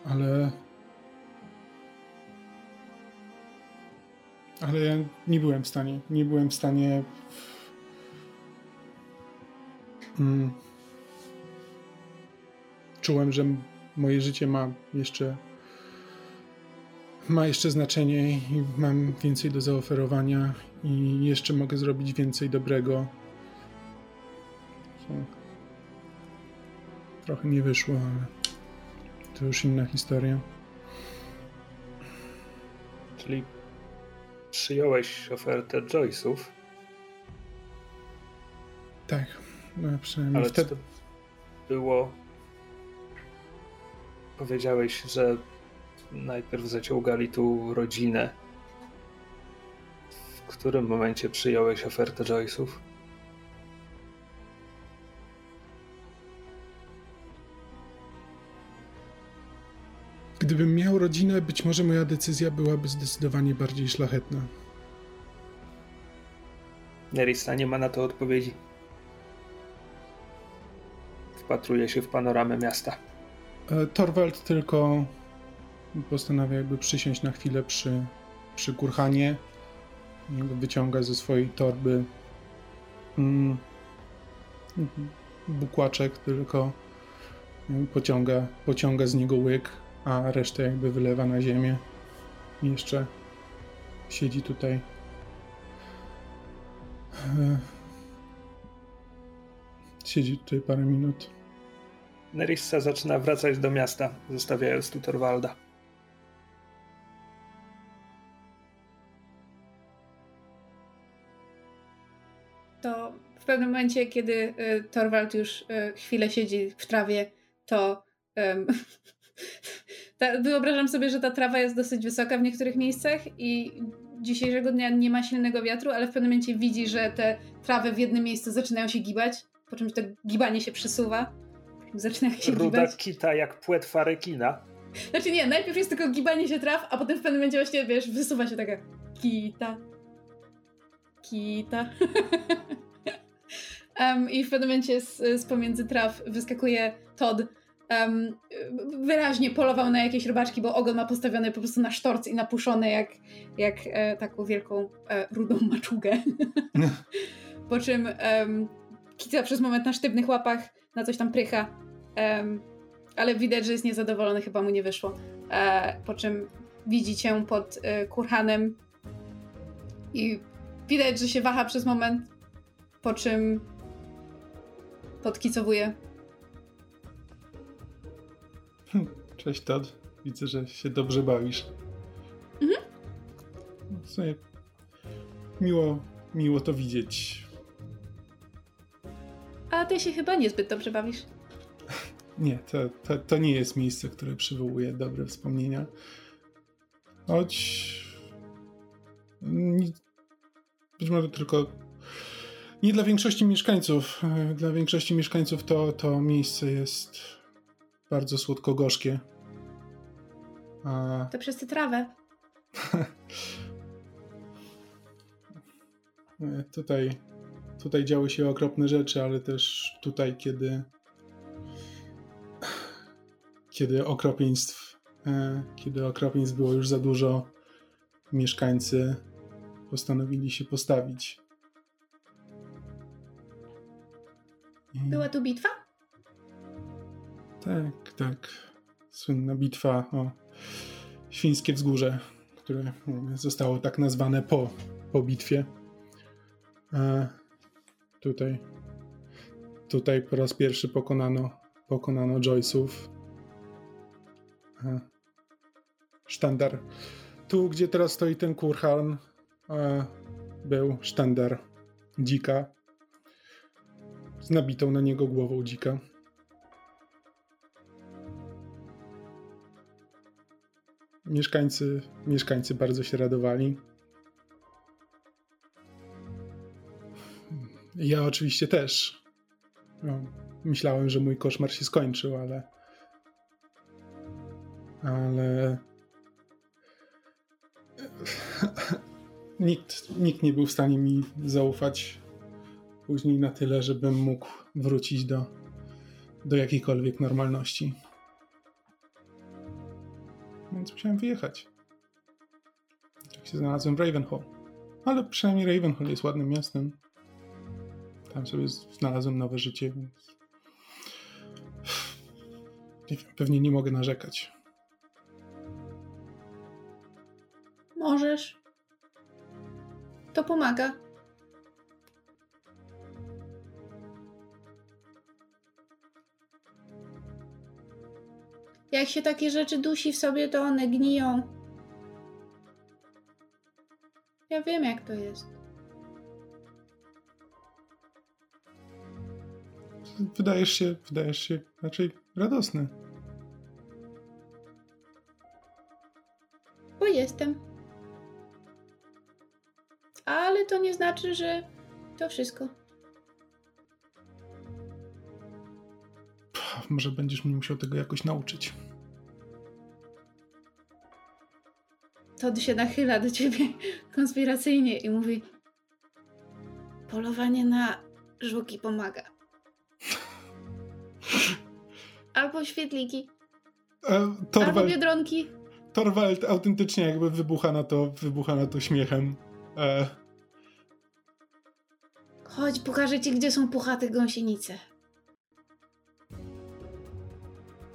ale ale ja nie byłem w stanie, nie byłem w stanie mm, czułem, że moje życie ma jeszcze ma jeszcze znaczenie i mam więcej do zaoferowania i jeszcze mogę zrobić więcej dobrego. Trochę nie wyszło, ale to już inna historia. Czyli przyjąłeś ofertę Joyce'ów. Tak, no przynajmniej Ale wtedy... to było... Powiedziałeś, że najpierw zaciągali tu rodzinę. W którym momencie przyjąłeś ofertę Joyce'ów? Gdybym miał rodzinę, być może moja decyzja byłaby zdecydowanie bardziej szlachetna. Nerissa nie ma na to odpowiedzi. Wpatruje się w panoramę miasta. E, Torwald tylko postanawia jakby przysiąść na chwilę przy, przy. Wyciąga ze swojej torby mm, bukłaczek, tylko pociąga, pociąga z niego łyk, a resztę jakby wylewa na ziemię. I jeszcze siedzi tutaj. E, siedzi tutaj parę minut. Nerissa zaczyna wracać do miasta, zostawiając tu Torwalda. To w pewnym momencie, kiedy y, Torwald już y, chwilę siedzi w trawie, to um, ta, wyobrażam sobie, że ta trawa jest dosyć wysoka w niektórych miejscach i dzisiejszego dnia nie ma silnego wiatru, ale w pewnym momencie widzi, że te trawy w jednym miejscu zaczynają się gibać, po czym to gibanie się przesuwa. Zaczynają się Ruda gibać. kita jak płetwa rekina. Znaczy nie, najpierw jest tylko gibanie się traw, a potem w pewnym momencie właśnie, wiesz, wysuwa się taka kita. Kita. um, I w pewnym momencie z, z pomiędzy traw wyskakuje Todd. Um, wyraźnie polował na jakieś robaczki, bo ogon ma postawiony po prostu na sztorc i napuszony jak, jak e, taką wielką e, rudą maczugę. po czym um, kica przez moment na sztywnych łapach, na coś tam prycha. Um, ale widać, że jest niezadowolony, chyba mu nie wyszło. E, po czym widzi cię pod e, kurhanem i widać, że się waha przez moment, po czym podkicowuje. Hm, cześć Todd. Widzę, że się dobrze bawisz. Mhm. No, miło, miło to widzieć. A ty się chyba niezbyt dobrze bawisz. Nie, to, to, to nie jest miejsce, które przywołuje dobre wspomnienia. Choć. Być może tylko. Nie dla większości mieszkańców. Dla większości mieszkańców to, to miejsce jest bardzo słodko-gorzkie. A... To przez tę trawę. tutaj, tutaj działy się okropne rzeczy, ale też tutaj, kiedy kiedy okropieństw, e, kiedy okropieństw było już za dużo, mieszkańcy postanowili się postawić. Była tu bitwa? Tak, tak. Słynna bitwa o Świńskie Wzgórze, które zostało tak nazwane po, po bitwie. Tutaj, tutaj po raz pierwszy pokonano, pokonano Joyce'ów sztandar. Tu, gdzie teraz stoi ten kurhan, był sztandar dzika z nabitą na niego głową dzika. Mieszkańcy, mieszkańcy bardzo się radowali. Ja oczywiście też. No, myślałem, że mój koszmar się skończył, ale ale nikt, nikt nie był w stanie mi zaufać później na tyle, żebym mógł wrócić do, do jakiejkolwiek normalności. Więc musiałem wyjechać. Tak się znalazłem w Ravenhall. Ale przynajmniej Ravenhall jest ładnym miastem. Tam sobie znalazłem nowe życie, więc nie wiem, pewnie nie mogę narzekać. Możesz. To pomaga. Jak się takie rzeczy dusi w sobie, to one gniją. Ja wiem, jak to jest. Wydajesz się, wydajesz się raczej radosny. Bo jestem ale to nie znaczy, że to wszystko. Może będziesz mnie musiał tego jakoś nauczyć. Todd się nachyla do ciebie konspiracyjnie i mówi: Polowanie na żuki pomaga. Albo świetliki. E, Torwald, Albo biedronki. Torwald autentycznie jakby wybucha na to, wybucha na to śmiechem. E... Chodź, pokażę ci, gdzie są puchate gąsienice.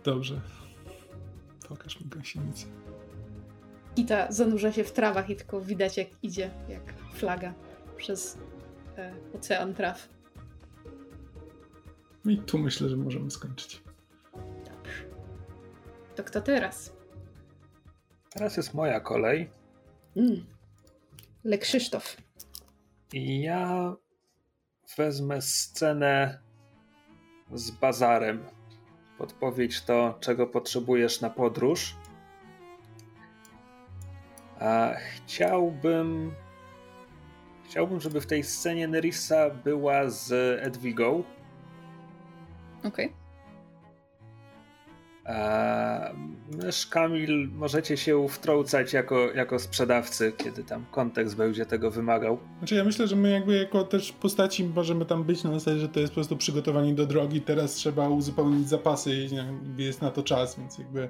Dobrze. Pokaż mi gąsienicę. Kita zanurza się w trawach i tylko widać, jak idzie, jak flaga przez e, ocean traw. I tu myślę, że możemy skończyć. To kto teraz? Teraz jest moja kolej. Mm. Le Krzysztof. I ja wezmę scenę z bazarem. Podpowiedź to, czego potrzebujesz na podróż. A chciałbym. Chciałbym, żeby w tej scenie Nerissa była z Edwigą. Okej. Okay. Mysz Kamil możecie się wtrącać jako, jako sprzedawcy, kiedy tam kontekst będzie tego wymagał. Znaczy ja myślę, że my jakby jako też postaci możemy tam być na zasadzie, że to jest po prostu przygotowanie do drogi, teraz trzeba uzupełnić zapasy, jest na to czas, więc jakby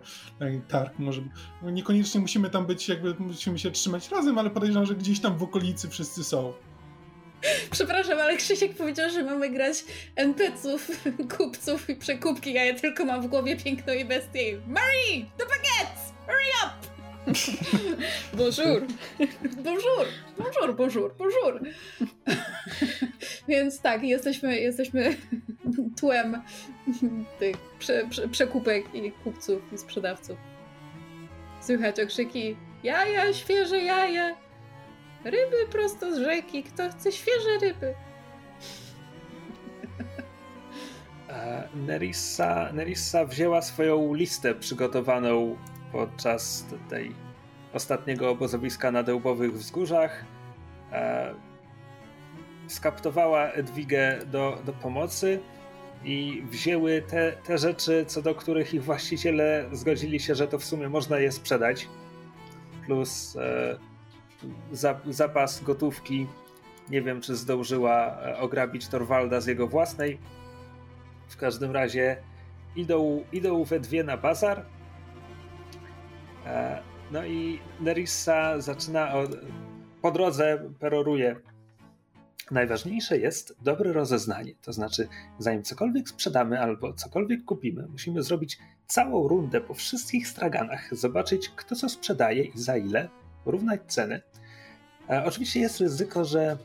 targ może... No niekoniecznie musimy tam być, jakby musimy się trzymać razem, ale podejrzewam, że gdzieś tam w okolicy wszyscy są. Przepraszam, ale Krzysiek powiedział, że mamy grać NPC-ów, kupców i przekupki, a ja tylko mam w głowie piękno i bestię. Marie! The baguettes! Hurry up! bonjour! bonjour! Bonjour, bonjour, bonjour! Więc tak, jesteśmy, jesteśmy tłem tych prze, prze, przekupek i kupców i sprzedawców. Słychać okrzyki jaja, świeże jaja, Ryby prosto z rzeki. Kto chce świeże ryby? Nerissa, Nerissa wzięła swoją listę przygotowaną podczas tej ostatniego obozowiska na Dełbowych Wzgórzach. E, skaptowała Edwigę do, do pomocy i wzięły te, te rzeczy, co do których ich właściciele zgodzili się, że to w sumie można je sprzedać. Plus e, zapas gotówki. Nie wiem, czy zdążyła e, ograbić Torwalda z jego własnej. W każdym razie idą, idą we dwie na bazar. E, no i Nerissa zaczyna od, po drodze peroruje. Najważniejsze jest dobre rozeznanie. To znaczy, zanim cokolwiek sprzedamy albo cokolwiek kupimy, musimy zrobić całą rundę po wszystkich straganach, zobaczyć kto co sprzedaje i za ile, porównać ceny. E, oczywiście jest ryzyko, że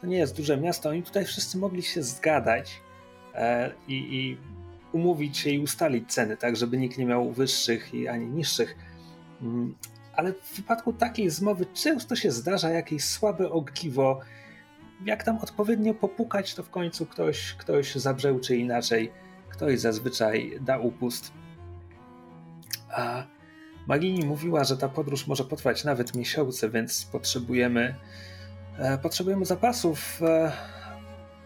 to nie jest duże miasto. Oni tutaj wszyscy mogli się zgadać e, i, i umówić się i ustalić ceny, tak żeby nikt nie miał wyższych i ani niższych. Mm, ale w wypadku takiej zmowy często się zdarza jakieś słabe ogniwo. Jak tam odpowiednio popukać, to w końcu ktoś, ktoś zabrzęczy inaczej. Ktoś zazwyczaj da upust. A Magini mówiła, że ta podróż może potrwać nawet miesiące, więc potrzebujemy, e, potrzebujemy zapasów. E,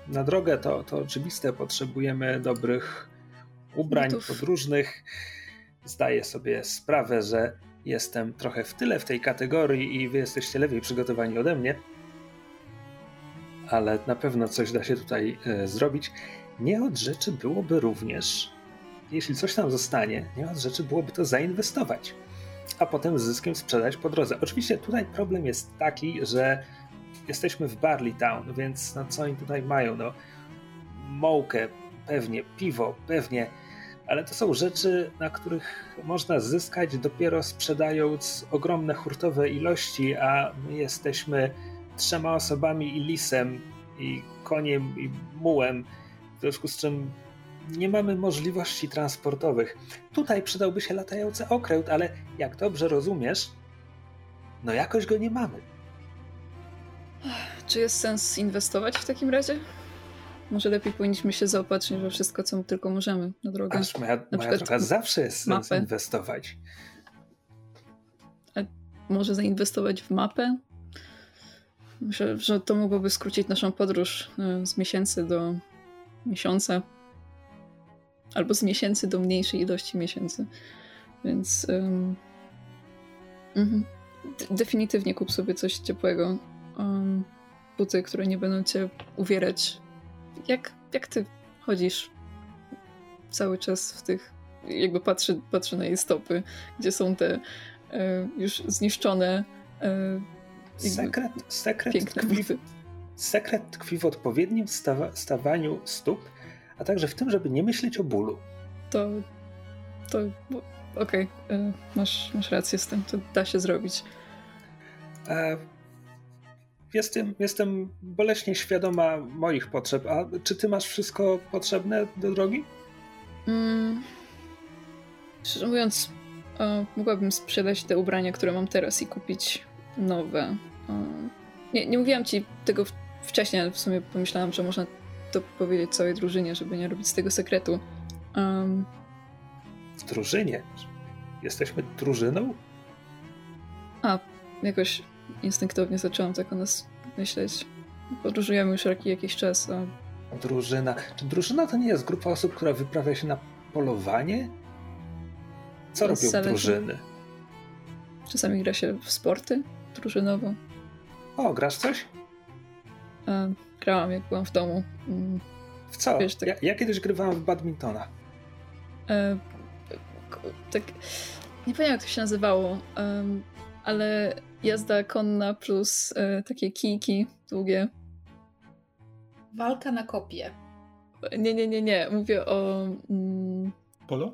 na drogę to, to oczywiste, potrzebujemy dobrych ubrań Butów. podróżnych. Zdaję sobie sprawę, że jestem trochę w tyle w tej kategorii i wy jesteście lepiej przygotowani ode mnie. Ale na pewno coś da się tutaj e, zrobić. Nie od rzeczy byłoby również, jeśli coś tam zostanie, nie od rzeczy byłoby to zainwestować a potem z zyskiem sprzedać po drodze. Oczywiście tutaj problem jest taki, że jesteśmy w Barley Town, więc no co oni tutaj mają? No, mołkę, pewnie, piwo, pewnie, ale to są rzeczy, na których można zyskać dopiero sprzedając ogromne hurtowe ilości, a my jesteśmy trzema osobami i lisem, i koniem, i mułem, w związku z czym nie mamy możliwości transportowych. Tutaj przydałby się latający okręt, ale jak dobrze rozumiesz, no jakoś go nie mamy. Czy jest sens inwestować w takim razie? Może lepiej powinniśmy się zaopatrzyć we wszystko, co tylko możemy na drogę. Aż moja, na moja droga zawsze jest mapę. sens inwestować. A może zainwestować w mapę? Myślę, że to mogłoby skrócić naszą podróż e, z miesięcy do miesiąca albo z miesięcy do mniejszej ilości miesięcy. Więc um, mm, definitywnie kup sobie coś ciepłego. Um, buty, które nie będą cię uwierać. Jak, jak ty chodzisz cały czas w tych. Jakby patrzy, patrzy na jej stopy, gdzie są te e, już zniszczone. E, sekret, sekret, tkwi, w, sekret tkwi w odpowiednim stawa, stawaniu stóp, a także w tym, żeby nie myśleć o bólu. To. to Okej, okay, masz, masz rację z tym, to da się zrobić. E, jestem, jestem boleśnie świadoma moich potrzeb. A czy ty masz wszystko potrzebne do drogi? Mm, szczerze mówiąc, e, mogłabym sprzedać te ubrania, które mam teraz i kupić nowe. E, nie, nie mówiłam ci tego wcześniej, ale w sumie pomyślałam, że można to powiedzieć całej drużynie, żeby nie robić z tego sekretu. Um, w drużynie? Jesteśmy drużyną? A, jakoś instynktownie zaczęłam tak o nas myśleć. Podróżujemy już jakiś czas. A... Drużyna. Czy drużyna to nie jest grupa osób, która wyprawia się na polowanie? Co robią drużyny? Czasami gra się w sporty drużynowo. O, grasz coś? A, grałam, jak byłam w domu. Mm. W co? Wiesz, tak... ja, ja, kiedyś grywałam w badmintona. E, tak, nie pamiętam jak to się nazywało, um, ale jazda konna plus e, takie kijki długie. Walka na kopie. Nie, nie, nie, nie. Mówię o... Mm... Polo?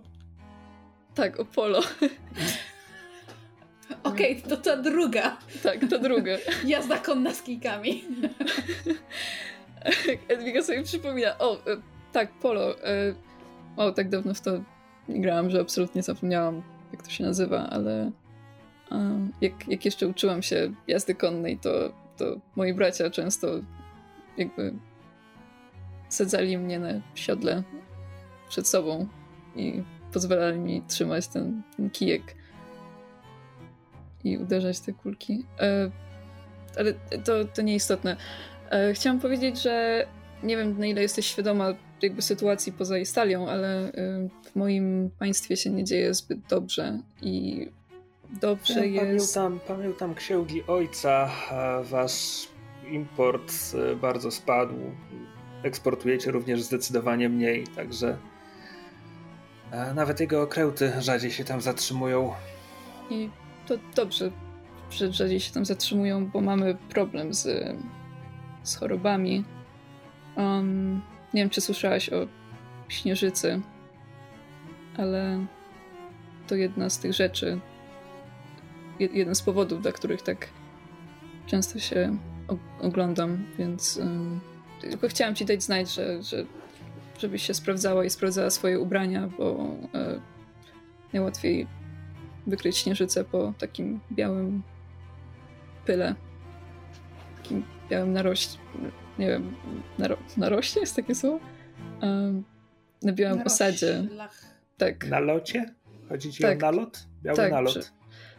Tak, o polo. Okej, okay, to ta druga. Tak, ta druga. Jazda konna z kijkami. Edwiga sobie przypomina. O, e, tak, polo. E, o, tak dawno w to grałam, że absolutnie zapomniałam, jak to się nazywa, ale jak, jak jeszcze uczyłam się jazdy konnej, to, to moi bracia często jakby sadzali mnie na siodle przed sobą i pozwalali mi trzymać ten, ten kijek i uderzać te kulki. E, ale to, to nieistotne. E, chciałam powiedzieć, że nie wiem na ile jesteś świadoma jakby sytuacji poza Istalią, ale e, w moim państwie się nie dzieje zbyt dobrze i dobrze ja jest. Pamiętam, pamiętam księgi ojca, wasz import bardzo spadł. Eksportujecie również zdecydowanie mniej, także nawet jego okręty rzadziej się tam zatrzymują. I to dobrze, że rzadziej się tam zatrzymują, bo mamy problem z, z chorobami. Um, nie wiem, czy słyszałaś o śnieżycy, ale to jedna z tych rzeczy, jeden z powodów, dla których tak często się oglądam, więc um, tylko chciałam ci dać znać, że, że żebyś się sprawdzała i sprawdzała swoje ubrania, bo e, najłatwiej wykryć śnieżycę po takim białym pyle. Takim białym naroście. Nie wiem, naro, naroście jest takie słowo? Um, na białym osadzie. Tak. Na locie? Chodzi ci tak. o nalot? Biały tak, nalot.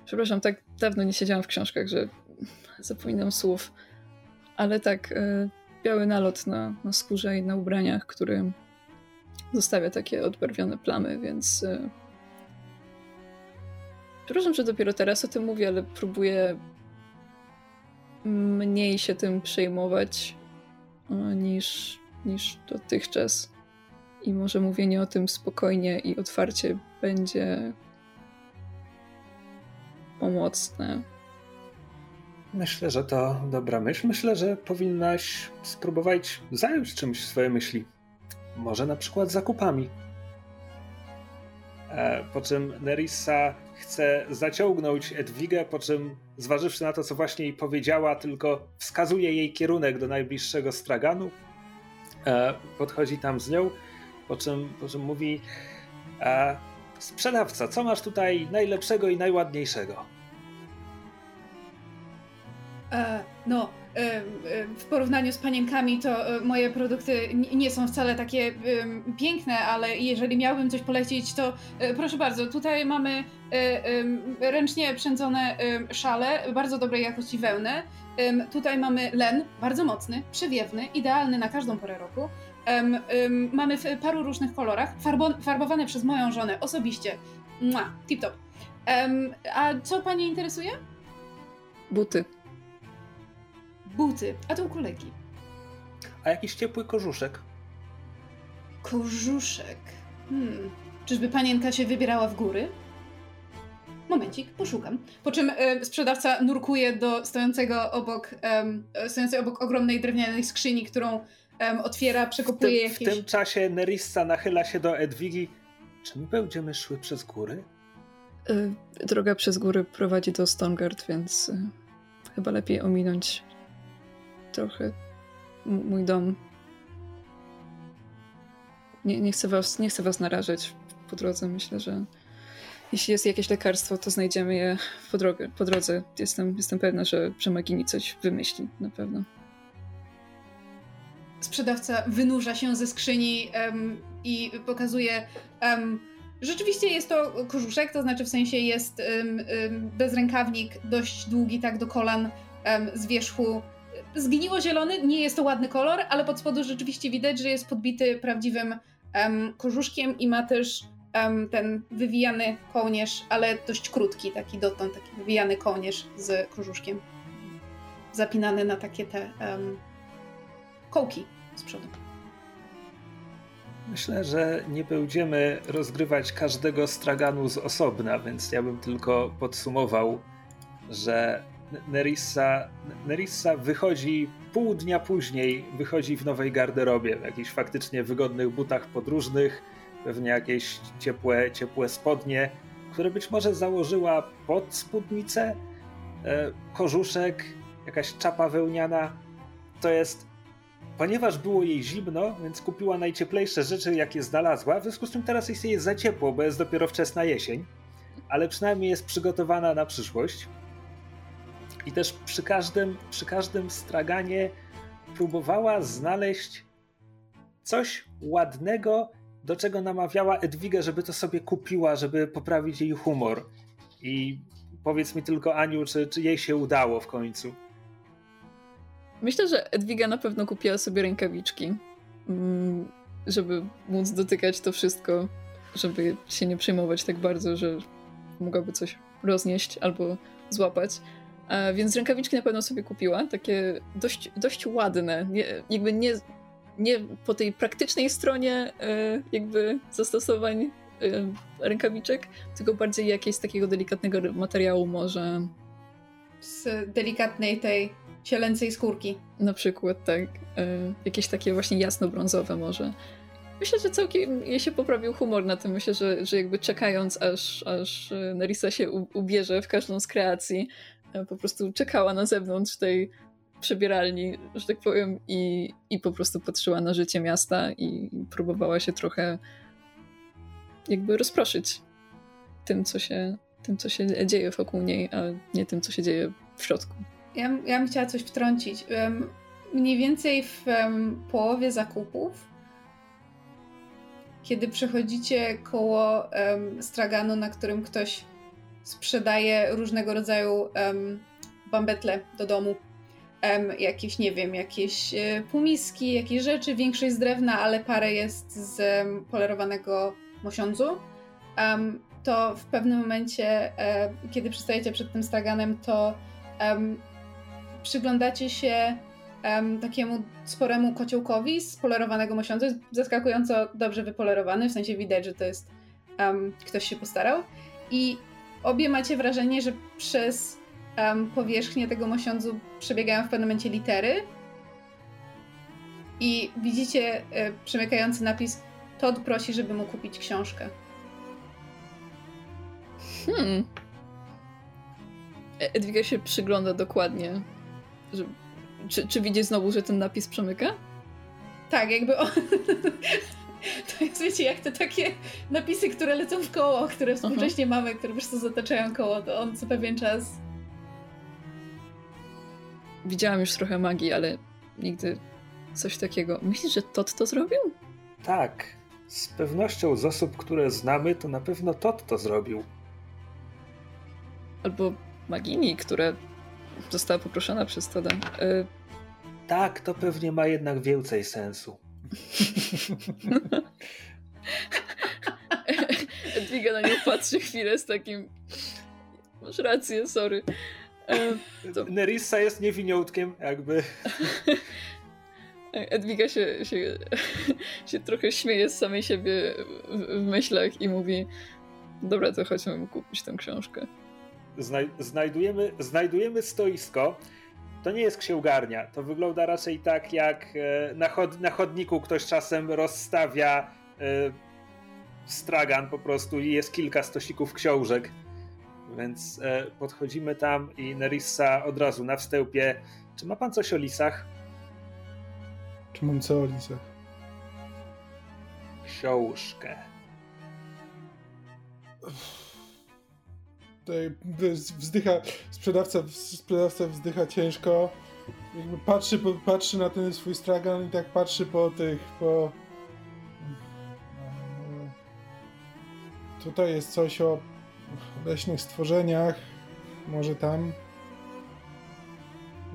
Przepraszam, tak dawno nie siedziałam w książkach, że zapominam słów. Ale tak, y, biały nalot na, na skórze i na ubraniach, który zostawia takie odbarwione plamy, więc. Y, przepraszam, że dopiero teraz o tym mówię, ale próbuję mniej się tym przejmować y, niż, niż dotychczas. I może mówienie o tym spokojnie i otwarcie będzie pomocne. Myślę, że to dobra myśl. Myślę, że powinnaś spróbować zająć czymś swoje myśli. Może na przykład zakupami. E, po czym Nerissa chce zaciągnąć Edwigę, po czym zważywszy na to, co właśnie jej powiedziała, tylko wskazuje jej kierunek do najbliższego straganu. E, podchodzi tam z nią, po czym, po czym mówi: e, Sprzedawca, co masz tutaj najlepszego i najładniejszego? E, no, w porównaniu z panienkami, to e, moje produkty nie są wcale takie piękne, ale jeżeli miałbym coś polecić, to e, proszę bardzo, tutaj mamy e, ręcznie przędzone szale, bardzo dobrej jakości wełnę. Tutaj mamy len, bardzo mocny, przewiewny, idealny na każdą porę roku. Mamy w paru różnych kolorach, farbo, farbowane przez moją żonę osobiście. Tip top. A co Pani interesuje? Buty. Buty, a to u kolegi. A jakiś ciepły korzuszek? Korzuszek. Hmm. Czyżby panienka się wybierała w góry? Momencik, poszukam. Po czym e, sprzedawca nurkuje do stojącego obok, e, stojącej obok ogromnej drewnianej skrzyni, którą e, otwiera, przekopuje w tym, jakieś... W tym czasie Nerissa nachyla się do Edwigi. Czy my będziemy szły przez góry? E, droga przez góry prowadzi do Stongard, więc e, chyba lepiej ominąć trochę mój dom. Nie, nie, chcę was, nie chcę was narażać po drodze. Myślę, że jeśli jest jakieś lekarstwo, to znajdziemy je po, drogę, po drodze. Jestem, jestem pewna, że, że Magini coś wymyśli, na pewno. Sprzedawca wynurza się ze skrzyni um, i pokazuje. Um, rzeczywiście jest to kożuszek, to znaczy w sensie jest um, bezrękawnik, dość długi, tak do kolan, z wierzchu. Zgniło zielony, nie jest to ładny kolor, ale pod spodu rzeczywiście widać, że jest podbity prawdziwym kożuszkiem i ma też um, ten wywijany kołnierz, ale dość krótki, taki dotąd, taki wywijany kołnierz z kożuszkiem. Zapinany na takie te um, kołki z przodu. Myślę, że nie będziemy rozgrywać każdego straganu z osobna, więc ja bym tylko podsumował, że Nerissa, Nerissa wychodzi pół dnia później, wychodzi w nowej garderobie, w jakichś faktycznie wygodnych butach podróżnych, pewnie jakieś ciepłe, ciepłe spodnie, które być może założyła pod spódnicę, e, kożuszek, jakaś czapa wełniana. To jest, ponieważ było jej zimno, więc kupiła najcieplejsze rzeczy, jakie znalazła, w związku z czym teraz jest jej za ciepło, bo jest dopiero wczesna jesień, ale przynajmniej jest przygotowana na przyszłość. I też przy każdym, przy każdym straganie próbowała znaleźć coś ładnego, do czego namawiała Edwigę, żeby to sobie kupiła, żeby poprawić jej humor. I powiedz mi tylko, Aniu, czy, czy jej się udało w końcu? Myślę, że Edwiga na pewno kupiła sobie rękawiczki, mm, żeby móc dotykać to wszystko, żeby się nie przejmować tak bardzo, że mogłaby coś roznieść albo złapać. Więc rękawiczki na pewno sobie kupiła, takie dość, dość ładne, nie, jakby nie nie po tej praktycznej stronie e, jakby zastosowań e, rękawiczek, tylko bardziej jakieś z takiego delikatnego materiału może. Z delikatnej tej cielęcej skórki. Na przykład, tak. E, jakieś takie właśnie jasno-brązowe może. Myślę, że całkiem jej się poprawił humor na tym. Myślę, że, że jakby czekając, aż, aż Nerissa się ubierze w każdą z kreacji, po prostu czekała na zewnątrz tej przebieralni, że tak powiem, i, i po prostu patrzyła na życie miasta i próbowała się trochę jakby rozproszyć tym, co się, tym, co się dzieje wokół niej, a nie tym, co się dzieje w środku. Ja, ja bym chciała coś wtrącić. Um, mniej więcej w um, połowie zakupów, kiedy przechodzicie koło um, straganu, na którym ktoś sprzedaje różnego rodzaju bambetle do domu, um, jakieś, nie wiem, jakieś e, półmiski, jakieś rzeczy, większość z drewna, ale parę jest z um, polerowanego mosiądzu. Um, to w pewnym momencie, e, kiedy przystajecie przed tym straganem, to przyglądacie się takiemu sporemu kociołkowi z polerowanego mosiądzu. Jest zaskakująco dobrze wypolerowany, w sensie widać, że to jest ktoś się postarał. I obie macie wrażenie, że przez um, powierzchnię tego mosiądzu przebiegają w pewnym momencie litery i widzicie e, przemykający napis Todd prosi, żeby mu kupić książkę. Hmm. E, Edwiga się przygląda dokładnie. Że, czy, czy widzi znowu, że ten napis przemyka? Tak, jakby on... To jest, wiecie, jak te takie napisy, które lecą w koło, które współcześnie Aha. mamy, które po prostu zataczają koło, to on co pewien czas widziałam już trochę magii, ale nigdy coś takiego. Myślisz, że Tot to zrobił? Tak. Z pewnością z osób, które znamy, to na pewno Tot to zrobił. Albo Magini, która została poproszona przez Toda. Y tak, to pewnie ma jednak więcej sensu. Edwiga na nią patrzy chwilę z takim. Masz rację, sorry. E, to... Nerissa jest niewiniątkiem, jakby. Edwiga się, się, się trochę śmieje z samej siebie w, w myślach i mówi dobra, to chodźmy mu kupić tę książkę. znaj znajdujemy, znajdujemy stoisko. To nie jest księgarnia. To wygląda raczej tak, jak e, na, chod na chodniku ktoś czasem rozstawia e, stragan po prostu i jest kilka stosików książek. Więc e, podchodzimy tam i Nerissa od razu na wstępie. Czy ma pan coś o lisach? Czy mam co o lisach? Książkę. Tutaj wzdycha, sprzedawca, sprzedawca wzdycha ciężko. Jakby patrzy, patrzy na ten swój stragan i tak patrzy po tych, po... Tutaj jest coś o leśnych stworzeniach. Może tam.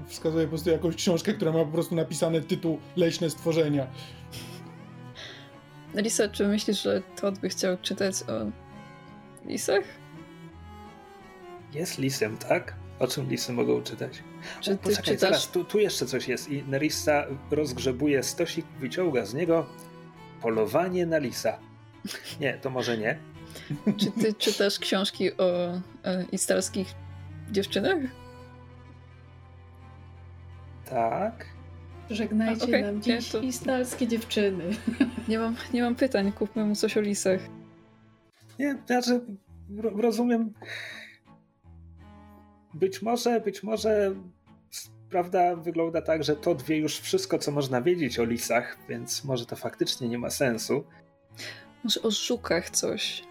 Wskazuje po prostu jakąś książkę, która ma po prostu napisany tytuł Leśne stworzenia. Lisa, czy myślisz, że Todd by chciał czytać o lisach? Jest lisem, tak? O czym lisy mogą czytać? Czy ty Poczekaj, czytasz... zaraz, tu, tu jeszcze coś jest. I Nerissa rozgrzebuje stosik, wyciąga z niego polowanie na lisa. Nie, to może nie. Czy ty czytasz książki o e, istalskich dziewczynach? Tak. Żegnajcie okay, nam dziś to... istalskie dziewczyny. Nie mam, nie mam pytań, kupmy mu coś o lisach. Nie, znaczy rozumiem. Być może, być może prawda wygląda tak, że to wie już wszystko, co można wiedzieć o lisach, więc może to faktycznie nie ma sensu. Może o żukach coś.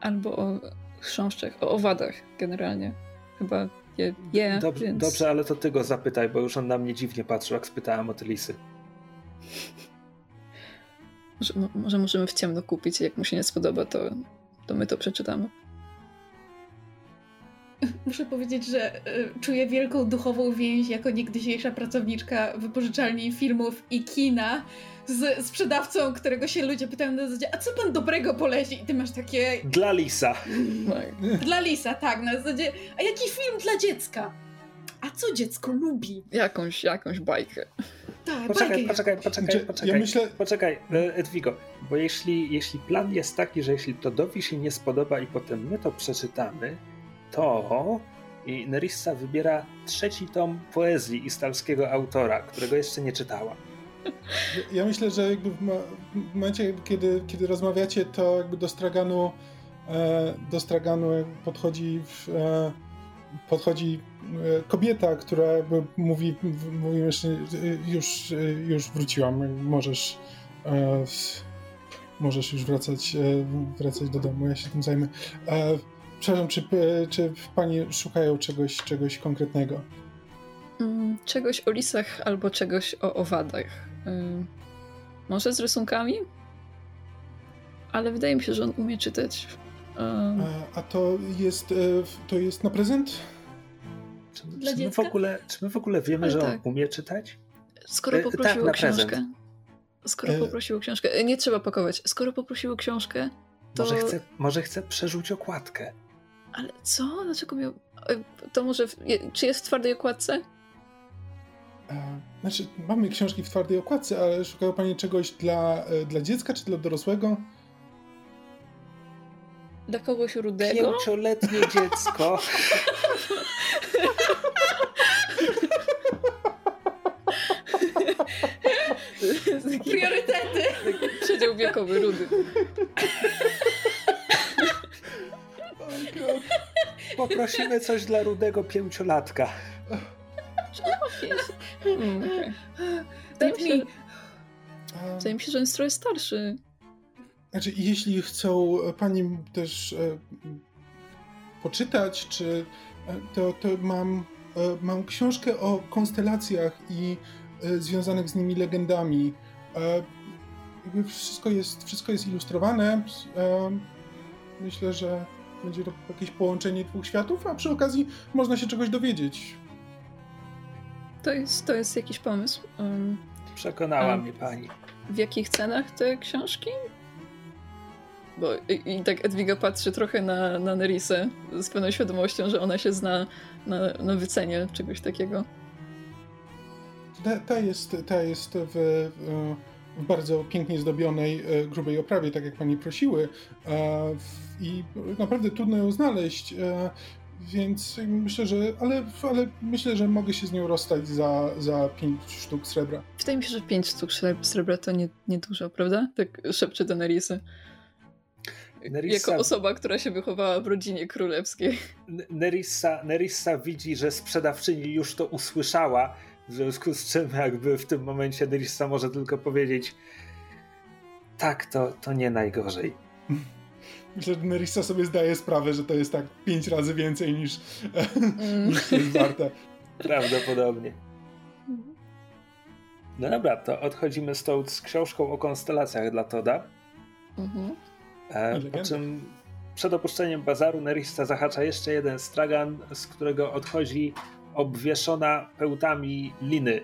Albo o chrząszczach, o owadach generalnie. Chyba je, je dobrze, więc... dobrze, ale to ty go zapytaj, bo już on na mnie dziwnie patrzył, jak spytałem o te lisy. Może, może możemy w ciemno kupić, jak mu się nie spodoba, to, to my to przeczytamy. Muszę powiedzieć, że y, czuję wielką duchową więź jako niegdysiejsza pracowniczka wypożyczalni filmów i kina z sprzedawcą, którego się ludzie pytają na zasadzie, a co pan dobrego poleci? I ty masz takie... Dla Lisa. Dla Lisa, tak, na zasadzie, a jaki film dla dziecka? A co dziecko lubi? Jakąś, jakąś bajkę. Tak, poczekaj, poczekaj, poczekaj, poczekaj. Ja myślę... Poczekaj, e, Edwigo, bo jeśli, jeśli plan jest taki, że jeśli Todowi się nie spodoba i potem my to przeczytamy, to i Nerissa wybiera trzeci tom poezji istalskiego autora, którego jeszcze nie czytała. Ja myślę, że jakby w, momencie, kiedy, kiedy rozmawiacie, to jakby do straganu, e, do straganu podchodzi, e, podchodzi e, kobieta, która jakby mówi, mówi jeszcze, już, już wróciłam, możesz, możesz już wracać, wracać do domu, ja się tym zajmę. Przepraszam, czy, czy pani szukają czegoś, czegoś konkretnego? Mm, czegoś o lisach albo czegoś o owadach. może z rysunkami? Ale wydaje mi się, że on umie czytać. A, a to jest e, to jest na prezent? Czy, czy, my, w ogóle, czy my w ogóle wiemy, Ale że tak. on umie czytać? Skoro e, poprosił tak, o książkę. Prezent. Skoro e... poprosił o książkę. Nie trzeba pakować. Skoro poprosił o książkę, to... Może chce, może chce przerzuć okładkę. Ale co? Dlaczego miał... To może... Czy jest w twardej okładce? Znaczy, mamy książki w twardej okładce, ale szukają Pani czegoś dla, e, dla dziecka czy dla dorosłego? Dla kogoś rudego? Pięcioletnie dziecko. Priorytety. Przedział wiekowy, rudy. Poprosimy coś dla rudego pięciolatka. Mm, okay. Wydaje, mi się, wydaje mi się, że on jest trochę starszy. Znaczy, jeśli chcą pani też e, poczytać, czy e, to, to mam, e, mam książkę o konstelacjach i e, związanych z nimi legendami. E, wszystko jest, wszystko jest ilustrowane. E, myślę, że będzie to jakieś połączenie dwóch światów, a przy okazji można się czegoś dowiedzieć. To jest, to jest jakiś pomysł. Um, Przekonała mnie pani. W jakich cenach te książki? Bo i, i tak Edwiga patrzy trochę na, na Nerisę z pełną świadomością, że ona się zna na, na wycenie czegoś takiego. Ta, ta jest, ta jest w, w bardzo pięknie zdobionej, e, grubej oprawie, tak jak pani prosiły. I naprawdę trudno ją znaleźć. E, Więc myślę, że. Ale, ale myślę, że mogę się z nią rozstać za, za 5 sztuk srebra. Wydaje mi się, że 5 sztuk srebra to nie, nie dużo, prawda? Tak szepcze do Nerisy. Nerissa... Jako osoba, która się wychowała w rodzinie królewskiej. Nerissa, Nerissa widzi, że sprzedawczyni już to usłyszała, w związku z czym jakby w tym momencie Nerissa może tylko powiedzieć tak, to, to nie najgorzej. Myślę, że Nerissa sobie zdaje sprawę, że to jest tak pięć razy więcej niż, mm. niż jest warte. Prawdopodobnie. No dobra, to odchodzimy stąd z książką o konstelacjach dla Toda. Mhm. E, po czym przed opuszczeniem bazaru Nerissa zahacza jeszcze jeden stragan, z którego odchodzi obwieszona pełtami liny,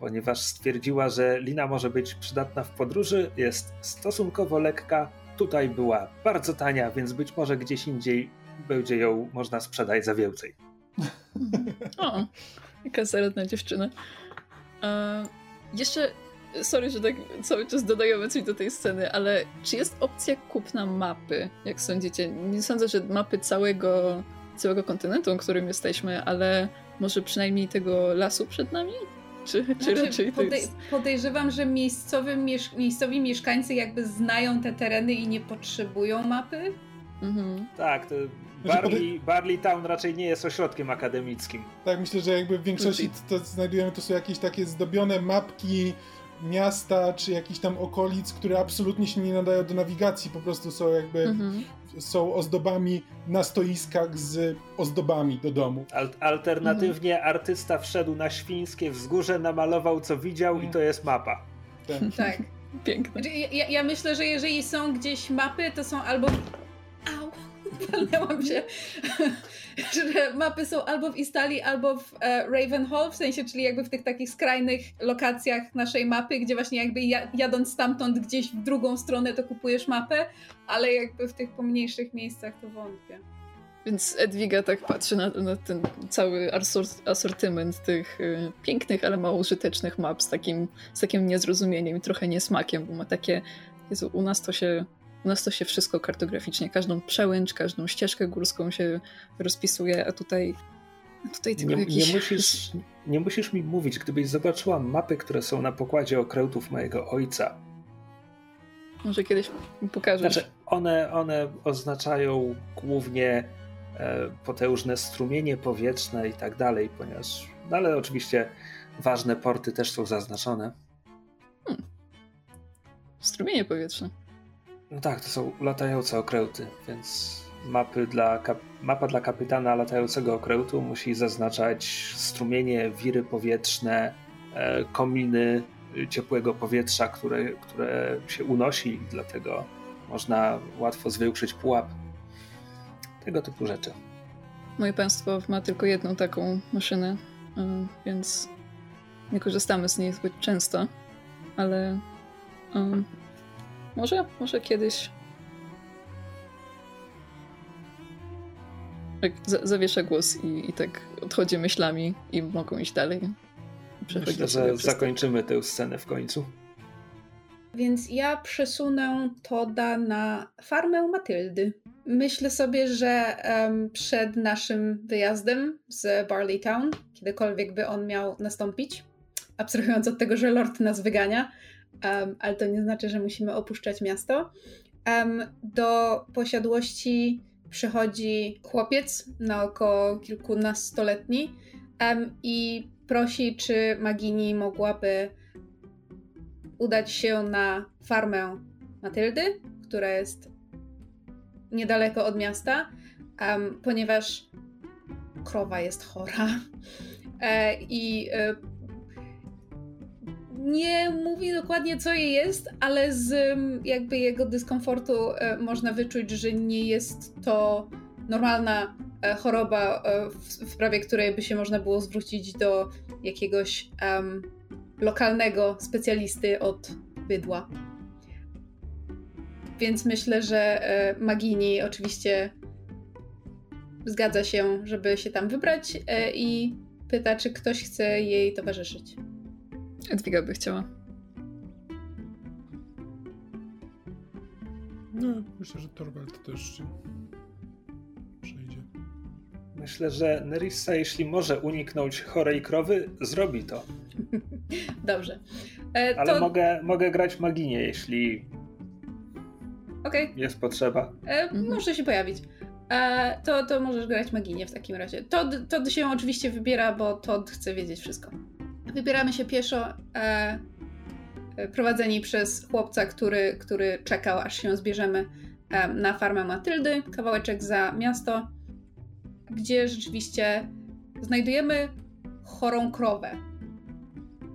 ponieważ stwierdziła, że lina może być przydatna w podróży, jest stosunkowo lekka, tutaj była bardzo tania, więc być może gdzieś indziej będzie ją można sprzedać za więcej. o, jaka zaradna dziewczyna. E, jeszcze sorry, że tak cały czas dodajemy coś do tej sceny, ale czy jest opcja kupna mapy, jak sądzicie? Nie sądzę, że mapy całego, całego kontynentu, którym jesteśmy, ale może przynajmniej tego lasu przed nami? Czy, czy znaczy, raczej podej- jest... Podejrzewam, że miejscowi, miesz- miejscowi mieszkańcy jakby znają te tereny i nie potrzebują mapy. Mhm. Tak, to znaczy, Barley, Barley Town raczej nie jest ośrodkiem akademickim. Tak, myślę, że jakby w większości to, to znajdujemy to są jakieś takie zdobione mapki miasta czy jakichś tam okolic, które absolutnie się nie nadają do nawigacji, po prostu są jakby mhm. Są ozdobami na stoiskach z ozdobami do domu. Al alternatywnie mhm. artysta wszedł na świńskie wzgórze, namalował co widział i to jest mapa. Tak. tak. Piękne. Znaczy, ja, ja myślę, że jeżeli są gdzieś mapy, to są albo Walnęłam się, że mapy są albo w Istali, albo w e, Ravenhall, w sensie, czyli jakby w tych takich skrajnych lokacjach naszej mapy, gdzie właśnie jakby jadąc stamtąd gdzieś w drugą stronę to kupujesz mapę, ale jakby w tych pomniejszych miejscach to wątpię. Więc Edwiga tak patrzy na, na ten cały asortyment tych y, pięknych, ale mało użytecznych map z takim, z takim niezrozumieniem i trochę niesmakiem, bo ma takie, Jezu, u nas to się u nas to się wszystko kartograficznie, każdą przełęcz, każdą ścieżkę górską się rozpisuje, a tutaj, a tutaj tylko nie, jakiś... nie, musisz, nie musisz mi mówić, gdybyś zobaczyła mapy, które są na pokładzie okrętów mojego ojca. Może kiedyś mi pokażesz. Znaczy, one, one oznaczają głównie e, potężne strumienie powietrzne i tak dalej, ponieważ, no ale oczywiście ważne porty też są zaznaczone. Hmm. Strumienie powietrzne. No tak, to są latające okręty, więc mapy dla mapa dla kapitana latającego okrętu musi zaznaczać strumienie, wiry powietrzne, e, kominy ciepłego powietrza, które, które się unosi dlatego można łatwo zwiększyć pułap. Tego typu rzeczy. Moje państwo ma tylko jedną taką maszynę, e, więc nie korzystamy z niej zbyt często, ale może, może kiedyś. Tak, zawiesza głos i, i tak odchodzi myślami i mogą iść dalej. Myślę, że zakończymy tę scenę w końcu. Więc ja przesunę Toda na farmę Matyldy. Myślę sobie, że um, przed naszym wyjazdem z Barley Town, kiedykolwiek by on miał nastąpić, abstrahując od tego, że Lord nas wygania, um, ale to nie znaczy, że musimy opuszczać miasto. Um, do posiadłości przychodzi chłopiec na około kilkunastoletni um, i prosi, czy Magini mogłaby udać się na farmę Matyldy, która jest niedaleko od miasta, ponieważ krowa jest chora. E, I e, nie mówi dokładnie, co jej jest, ale z mm, jakby jego dyskomfortu e, można wyczuć, że nie jest to normalna e, choroba, e, w, sprawie której by się można było zwrócić do jakiegoś um, lokalnego specjalisty od bydła. Więc myślę, że Magini oczywiście zgadza się, żeby się tam wybrać i pyta, czy ktoś chce jej towarzyszyć. Edwiga by chciała. No, myślę, że Torwald też przejdzie. Myślę, że Nerissa, jeśli może uniknąć chorej krowy, zrobi to. Dobrze. E, to... Ale mogę, mogę grać maginie, jeśli okay. jest potrzeba. E, mhm. Może się pojawić. E, to, to możesz grać maginie w takim razie. Todd, Todd się oczywiście wybiera, bo Todd chce wiedzieć wszystko. Wybieramy się pieszo, e, e prowadzeni przez chłopca, który, który czekał, aż się zbierzemy e, na farmę Matyldy, kawałeczek za miasto, gdzie rzeczywiście znajdujemy chorą krowę.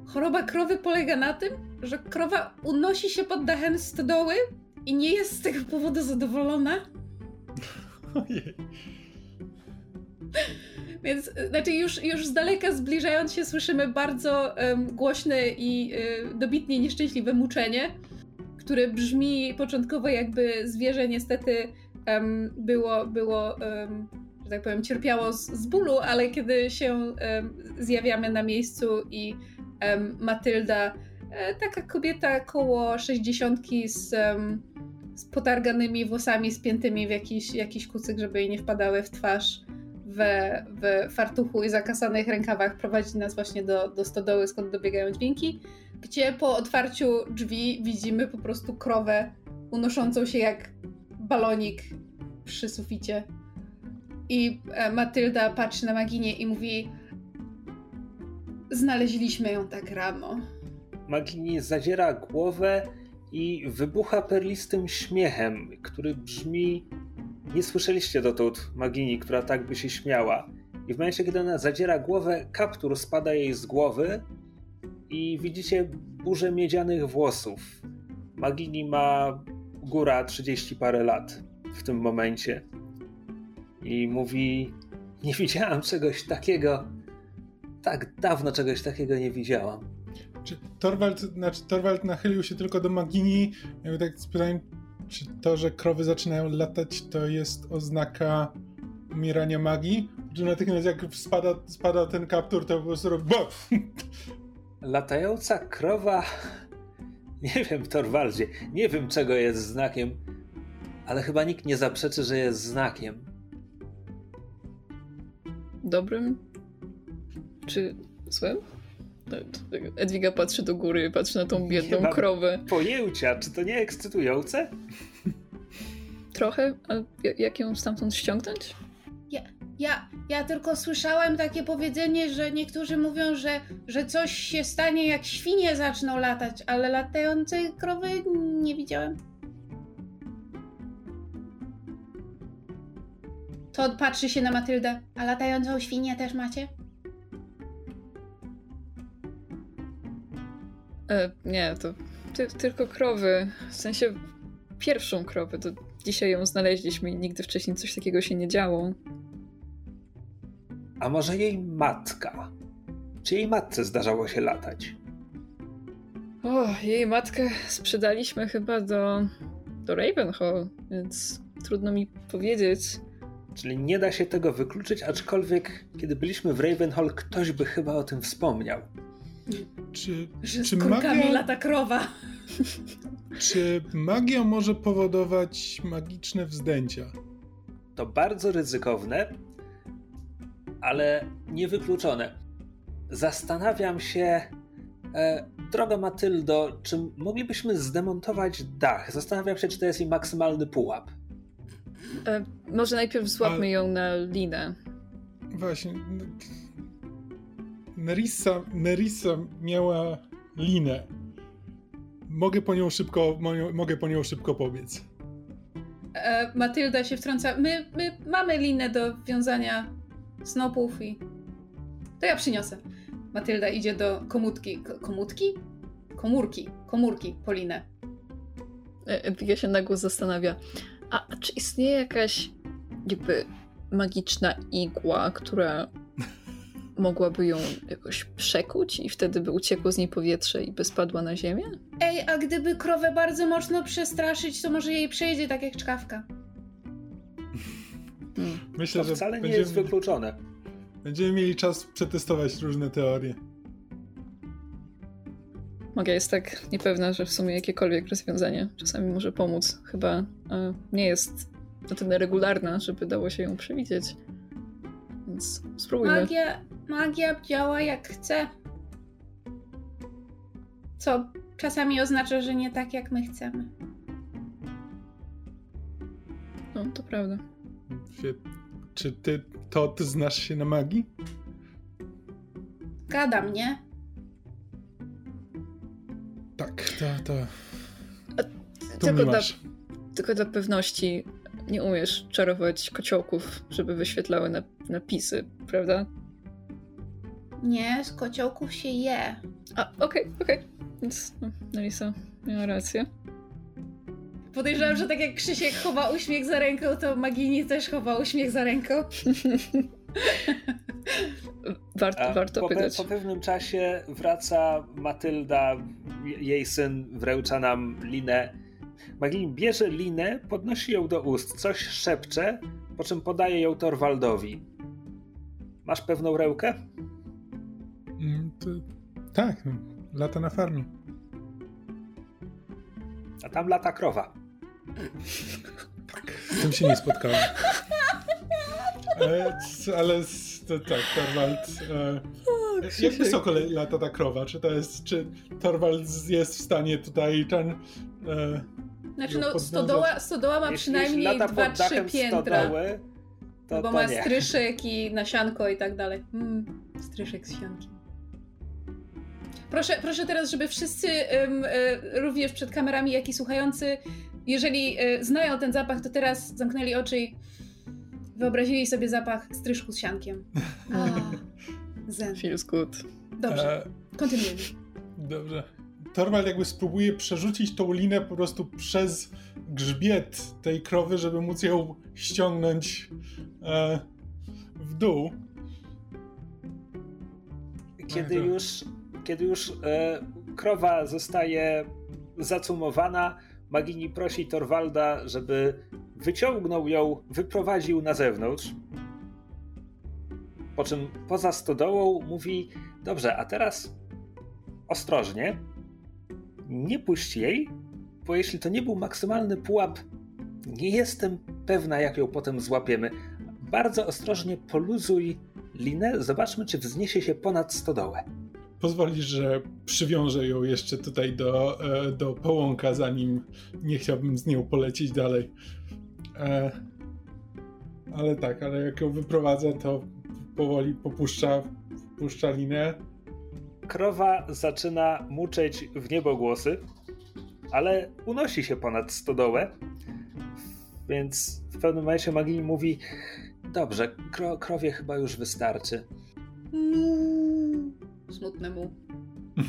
Choroba krowy polega na tym, że krowa unosi się pod dachem stodoły i nie jest z tego powodu zadowolona. Ojej. Więc znaczy już, już z daleka zbliżając się słyszymy bardzo um, głośne i um, dobitnie nieszczęśliwe muczenie, które brzmi początkowo jakby zwierzę niestety um, było, było że tak powiem, cierpiało z, z bólu, ale kiedy się zjawiamy na miejscu i Matylda, e, taka kobieta koło sześćdziesiątki z z potarganymi włosami spiętymi w jakiś, jakiś kucyk, żeby jej nie wpadały w twarz, w, w fartuchu i zakasanych rękawach prowadzi nas właśnie do, do stodoły, skąd dobiegają dźwięki, gdzie po otwarciu drzwi widzimy po prostu krowę unoszącą się jak balonik przy suficie. I e, Matylda patrzy na Maginie i mówi znaleźliśmy ją tak rano. Magini zadziera głowę i wybucha perlistym śmiechem, który brzmi. Nie słyszeliście dotąd Magini, która tak by się śmiała. I w momencie, kiedy ona zadziera głowę, kaptur spada jej z głowy i widzicie burzę miedzianych włosów. Magini ma góra 30 parę lat w tym momencie. I mówi: Nie widziałam czegoś takiego. Tak dawno czegoś takiego nie widziałam. Czy Torwald, znaczy Torwald nachylił się tylko do Magini, jakby tak z pytaniem, czy to, że krowy zaczynają latać, to jest oznaka umierania magii? Czy natychmiast jak spada, spada ten kaptur, to po prostu robi Latająca krowa... Nie wiem, Torwaldzie, nie wiem czego jest znakiem, ale chyba nikt nie zaprzeczy, że jest znakiem. Dobrym? Czy złym? Edwiga patrzy do góry, patrzy na tą biedną nie krowę. Pojęcia, czy to nie ekscytujące? Trochę, a jak ją stamtąd ściągnąć? Ja, ja, ja tylko słyszałem takie powiedzenie, że niektórzy mówią, że, że coś się stanie, jak świnie zaczną latać, ale latającej krowy nie widziałem. To patrzy się na Matyldę. A latającą świnię też macie? E, nie, to ty, tylko krowy. W sensie pierwszą krowę. To dzisiaj ją znaleźliśmy i nigdy wcześniej coś takiego się nie działo. A może jej matka? Czy jej matce zdarzało się latać? O, jej matkę sprzedaliśmy chyba do, do Ravenhall, więc trudno mi powiedzieć. Czyli nie da się tego wykluczyć, aczkolwiek kiedy byliśmy w Ravenhall, ktoś by chyba o tym wspomniał. Czy, Że czy magia... lata krowa. Czy magia może powodować magiczne wzdęcia? To bardzo ryzykowne, ale niewykluczone. Zastanawiam się, e, droga Matyldo, czy moglibyśmy zdemontować dach? Zastanawiam się, czy to jest jej maksymalny pułap. E, może najpierw złapmy A... ją na linę. Właśnie. Nerissa, Nerissa miała linę. Mogę po nią szybko, mogę po nią szybko pobiec. E, Matylda się wtrąca. My, my mamy linę do wiązania snopów i... To ja przyniosę. Matylda idzie do komutki. komutki? Komórki. Komórki po linę. Ja się na głos zastanawia. A czy istnieje jakaś jakby magiczna igła, która mogłaby ją jakoś przekuć i wtedy by uciekło z niej powietrze i by spadła na ziemię? Ej, a gdyby krowę bardzo mocno przestraszyć, to może jej przejdzie tak jak czkawka. Hmm. Myślę, to że wcale nie jest wykluczone. Będziemy mieli czas przetestować różne teorie. Magia jest tak niepewna, że w sumie jakiekolwiek rozwiązanie czasami może pomóc. Chyba e, nie jest na tyle regularna, żeby dało się ją przewidzieć. więc spróbujmy. Magia, magia działa jak chce. Co czasami oznacza, że nie tak jak my chcemy. No, to prawda. Czy ty, to ty znasz się na magii? Gadam, nie? Tak, to, to. to tylko, dla, tylko dla pewności nie umiesz czarować kociołków, żeby wyświetlały napisy, prawda? Nie, z kociołków się je. A, okej, okay, okej. Okay. Więc no, Nelisa miała rację. Podejrzewam, że tak jak Krzysiek chowa uśmiech za ręką, to Magini też chowa uśmiech za ręką. warto, warto po, pytać. Po pewnym czasie wraca Matylda, jej syn wręcza nam linę. Magini bierze linę, podnosi ją do ust, coś szepcze, po czym podaje ją Torwaldowi. Masz pewną rękę? Tak, no, lata na farmie. A tam lata krowa. Tak, z tym się nie spotkałem. E, ale to, tak, Torwald. E, jak wysoko lata ta krowa? Czy to jest, czy Torwald jest w stanie tutaj ten. E, znaczy, no, stodoła, stodoła ma przynajmniej 2-3 piętra. Stodoły, to, bo to ma nie. stryszek i nasianko i tak dalej. Mm, stryszek z siankiem. Proszę, proszę teraz, żeby wszyscy, um, również przed kamerami, jak i słuchający, jeżeli y, znają ten zapach, to teraz zamknęli oczy i wyobrazili sobie zapach stryżku z siankiem. A, zen. Feels good. Dobrze, e... kontynuujemy. Dobrze. Torwald jakby spróbuje przerzucić tą linę po prostu przez grzbiet tej krowy, żeby móc ją ściągnąć e, w dół. Kiedy już, kiedy już e, krowa zostaje zacumowana, Magini prosi Torwalda, żeby wyciągnął ją, wyprowadził na zewnątrz. Po czym poza stodołą mówi: Dobrze, a teraz ostrożnie, nie puść jej, bo jeśli to nie był maksymalny pułap, nie jestem pewna, jak ją potem złapiemy. Bardzo ostrożnie poluzuj linę, zobaczmy, czy wzniesie się ponad stodołę pozwolisz, że przywiążę ją jeszcze tutaj do, e, do połąka, zanim nie chciałbym z nią polecieć dalej. E, ale tak, ale jak ją wyprowadzę, to powoli popuszcza, puszcza linę. Krowa zaczyna muczeć w niebogłosy, ale unosi się ponad stodołę, więc w pewnym momencie Magini mówi dobrze, kro, krowie chyba już wystarczy smutnemu.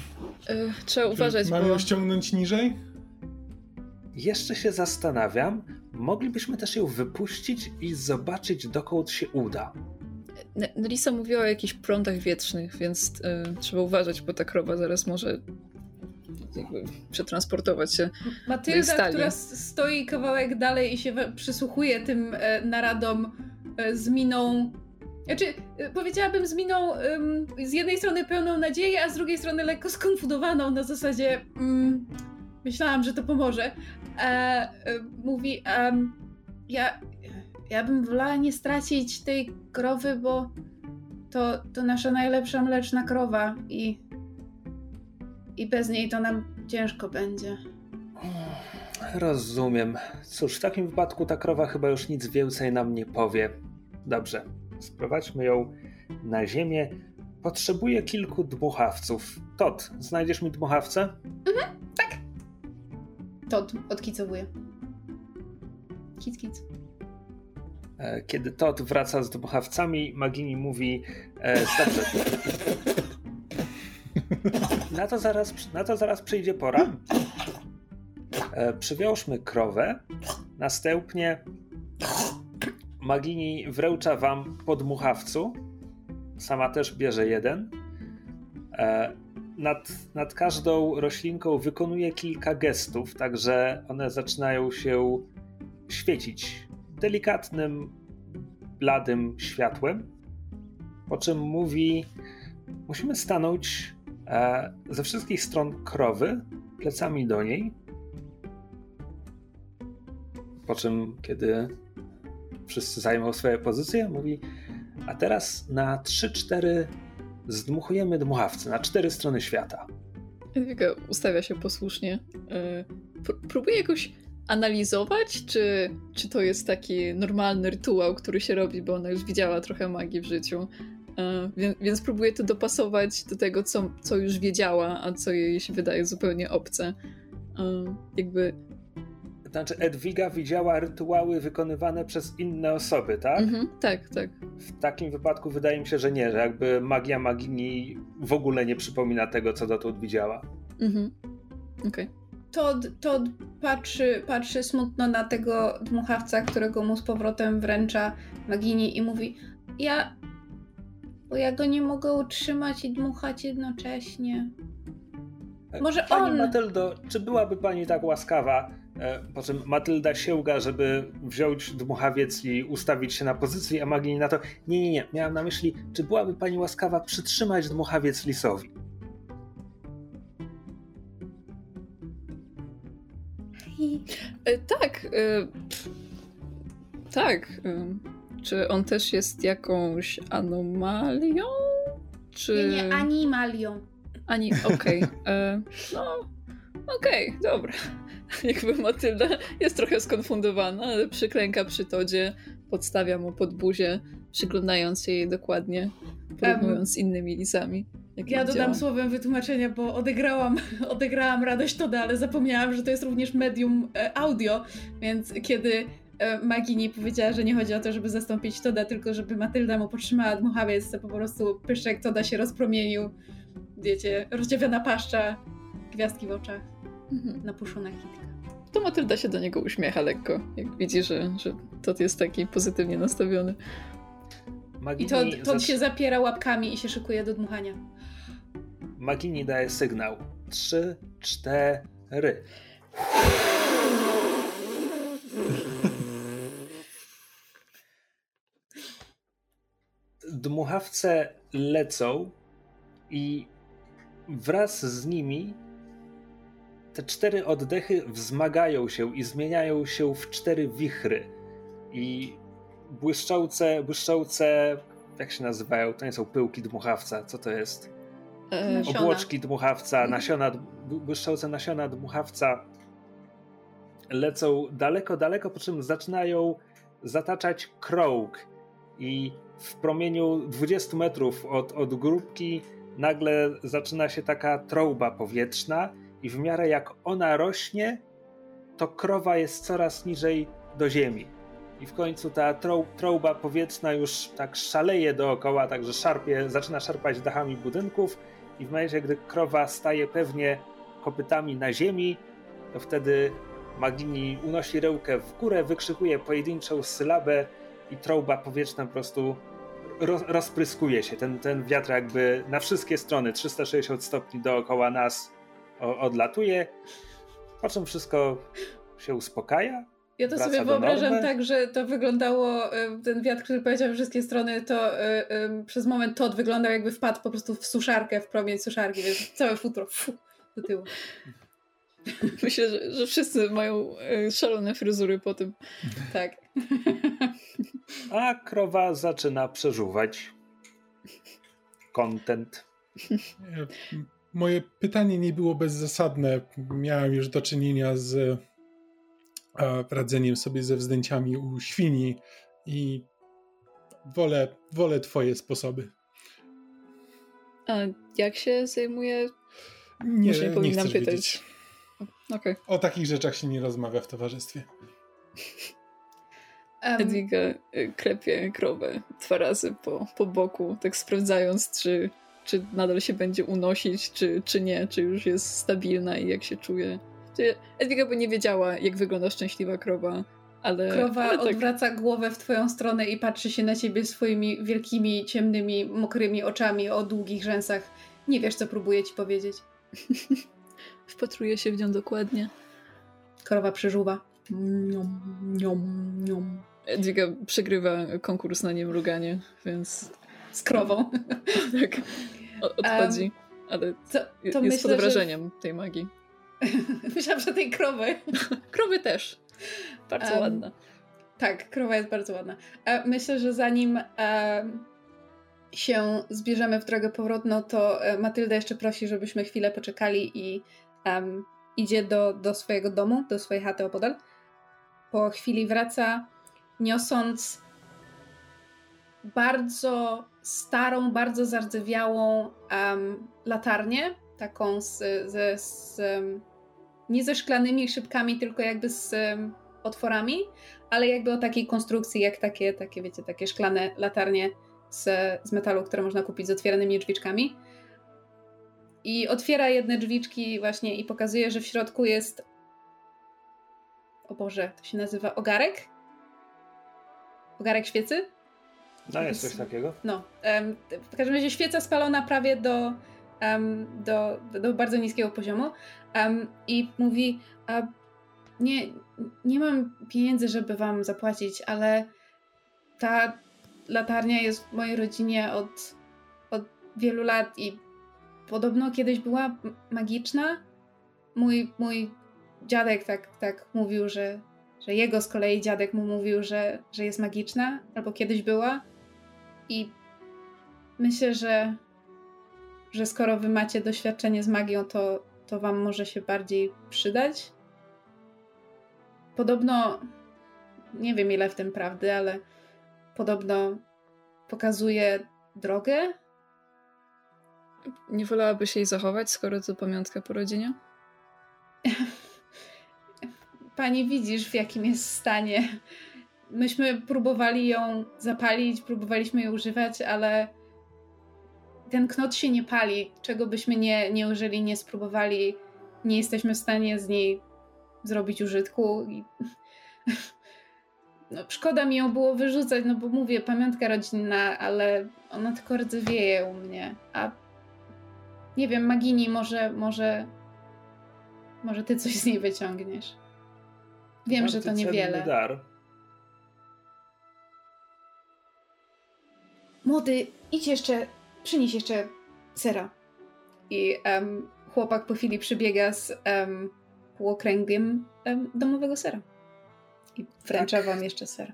E, trzeba uważać, Mamy bo... ją ściągnąć niżej? Jeszcze się zastanawiam. Moglibyśmy też ją wypuścić i zobaczyć, dokąd się uda. Lisa mówiła o jakichś prądach wietrznych, więc y, trzeba uważać, bo ta krowa zaraz może jakby przetransportować się. Matylda, która stoi kawałek dalej i się przysłuchuje tym e, naradom e, z miną znaczy, y, powiedziałabym z miną um, z jednej strony pełną nadziei, a z drugiej strony lekko skonfudowaną na zasadzie um, myślałam, że to pomoże. E, mówi, um, ja, ja bym wolała nie stracić tej krowy, bo to, to nasza najlepsza mleczna krowa i, i bez niej to nam ciężko będzie. Rozumiem. Cóż, w takim wypadku ta krowa chyba już nic więcej nam nie powie. Dobrze, Sprowadźmy ją na ziemię. Potrzebuję kilku dmuchawców. Tot, znajdziesz mi dmuchawcę? Mhm, tak. Tot odkicowuje. Kic, kic. E, kiedy Tot wraca z dmuchawcami, Magini mówi: e, Dobrze. Na to, zaraz, na to zaraz przyjdzie pora. E, przywiążmy krowę. Następnie Magini wręcza wam podmuchawcu. Sama też bierze jeden. E, nad, nad każdą roślinką wykonuje kilka gestów, także one zaczynają się świecić delikatnym, bladym światłem. Po czym mówi: Musimy stanąć e, ze wszystkich stron krowy, plecami do niej. Po czym, kiedy wszyscy zajmą swoje pozycje, mówi A teraz na 3-4 zdmuchujemy dmuchawce na cztery strony świata. Edwiga ustawia się posłusznie. E, próbuje jakoś analizować, czy, czy to jest taki normalny rytuał, który się robi, bo ona już widziała trochę magii w życiu. E, więc, więc próbuje to dopasować do tego, co, co już wiedziała, a co jej się wydaje zupełnie obce. E, jakby znaczy, Edwiga widziała rytuały wykonywane przez inne osoby, tak? Mhm, tak, tak. W takim wypadku wydaje mi się, że nie, że jakby magia magini w ogóle nie przypomina tego, co dotąd widziała. Mhm. Okej. Okay. Todd, Todd patrzy, patrzy smutno na tego dmuchawca, którego mu z powrotem wręcza Magini i mówi ja... bo ja go nie mogę utrzymać i dmuchać jednocześnie. Może Pani on... Matyldo, czy byłaby pani tak łaskawa E, po czym Matylda sięga, żeby wziąć dmuchawiec i ustawić się na pozycji, a Magini na to nie, nie, nie, miałam na myśli, czy byłaby pani łaskawa przytrzymać dmuchawiec lisowi? E, tak. E, tak. Czy on też jest jakąś anomalią? Czy... Nie, nie, animalią. Ani, okej. Okay. no, okej, okay, dobra. Jakby Matylda jest trochę skonfundowana, ale przyklęka przy Todzie, podstawia mu pod buzię, przyglądając się jej dokładnie, porównując z innymi lisami. Ja dodam działa. słowem wytłumaczenia, bo odegrałam, odegrałam radość Toda, ale zapomniałam, że to jest również medium e, audio, więc kiedy e, Magini powiedziała, że nie chodzi o to, żeby zastąpić Toda, tylko żeby Matylda mu podtrzymała dmuchawiec, to po prostu pyszek Toda się rozpromienił. Wiecie, rozdziawiona paszcza, gwiazdki w oczach, mhm. napuszona kitka to Matylda się do niego uśmiecha lekko, jak widzi, że, że Todd jest taki pozytywnie nastawiony. Magini I to, Todd się zapiera łapkami i się szykuje do dmuchania. Magini daje sygnał. Trzy, cztery. Dmuchawce lecą i wraz z nimi te cztery oddechy wzmagają się i zmieniają się w cztery wichry. I błyszczące, błyszczące, jak się nazywają? To nie są pyłki dmuchawca, co to jest? E, Obłoczki dmuchawca, mhm. nasiona, błyszczące nasiona dmuchawca lecą daleko, daleko, po czym zaczynają zataczać krąg i w promieniu 20 metrów od, od grupki nagle zaczyna się taka trąba powietrzna i w miarę jak ona rośnie, to krowa jest coraz niżej do ziemi. I w końcu ta trąba powietrzna już tak szaleje dookoła, także szarpie, zaczyna szarpać dachami budynków i w momencie, gdy krowa staje pewnie kopytami na ziemi, to wtedy Magini unosi rełkę w górę, wykrzykuje pojedynczą sylabę i trąba powietrzna po prostu rozpryskuje się. Ten, ten wiatr jakby na wszystkie strony, 360 stopni dookoła nas odlatuje, po czym wszystko się uspokaja. Ja to sobie wyobrażam tak, że to wyglądało, e, ten wiatr, który powiedział we wszystkie strony, to y, y, przez moment Todd wyglądał jakby wpadł po prostu w suszarkę, w promień suszarki, więc całe futro fu, do tyłu. Myślę, że, że wszyscy mają szalone fryzury po tym. Tak. A krowa zaczyna przeżuwać content. Moje pytanie nie było bezzasadne. Miałem już do czynienia z radzeniem sobie ze wzdęciami u świni i wolę, wolę twoje sposoby. A jak się zajmuje? Nie, Może nie powinnam nie pytać. Okay. O takich rzeczach się nie rozmawia w towarzystwie. Um. Edwiga y, klepie krowę dwa razy po, po boku, tak sprawdzając, czy czy nadal się będzie unosić, czy, czy nie, czy już jest stabilna i jak się czuje. Edwiga by nie wiedziała, jak wygląda szczęśliwa krowa, ale. Krowa ale tak... odwraca głowę w twoją stronę i patrzy się na ciebie swoimi wielkimi, ciemnymi, mokrymi oczami o długich rzęsach. Nie wiesz, co próbuje ci powiedzieć. Wpatruje się w nią dokładnie. Krowa przeżuwa. Niom, niom, niom. Edwiga przegrywa konkurs na niemruganie, więc z krową. tak. Odchodzi. Um, ale to, to jest myślę, pod wrażeniem że... tej magii. Myślałam, że tej krowy. krowy też. Bardzo um, ładna. Tak, krowa jest bardzo ładna. E, myślę, że zanim, e, się zbierzemy w drogę powrotną, to e, Matylda jeszcze prosi, żebyśmy chwilę poczekali i um, idzie do, do swojego domu, do swojej chaty opodal. Po chwili wraca, niosąc bardzo starą, bardzo zardzewiałą um, latarnię, taką z, z, z nie ze szklanymi szybkami, tylko jakby z otworami, ale jakby o takiej konstrukcji, jak takie, takie wiecie, takie szklane latarnie z, z metalu, które można kupić z otwieranymi drzwiczkami. I otwiera jedne drzwiczki właśnie i pokazuje, że w środku jest o Boże, to się nazywa ogarek? Ogarek świecy? No jest coś takiego. No. Um, w każdym razie świeca spalona prawie do, um, do, do, bardzo niskiego poziomu um, i mówi nie, nie mam pieniędzy, żeby wam zapłacić, ale ta latarnia jest w mojej rodzinie od, od wielu lat i podobno kiedyś była magiczna. Mój, mój dziadek tak, tak mówił, że, że jego z kolei dziadek mu mówił, że, że jest magiczna, albo kiedyś była. I myślę, że, że skoro wy macie doświadczenie z magią, to, to wam może się bardziej przydać. Podobno, nie wiem ile w tym prawdy, ale podobno pokazuje drogę. Nie wolałabyś jej zachować, skoro to pamiątka po rodzinie? Pani widzisz, w jakim jest stanie. Myśmy próbowali ją zapalić, próbowaliśmy ją używać, ale ten knot się nie pali. Czego byśmy nie, nie użyli, nie spróbowali, nie jesteśmy w stanie z niej zrobić użytku. I... No, szkoda mi ją było wyrzucać, no bo mówię, pamiątka rodzinna, ale ona tylko rdzewieje u mnie. A nie wiem, Magini, może, może, może ty coś z niej wyciągniesz. Wiem, że to niewiele. Dar. Młody, idź jeszcze, przynieś jeszcze sera. I um, chłopak po chwili przybiega z um, półokręgiem um, domowego sera. I wręcza tak, wam jeszcze ser.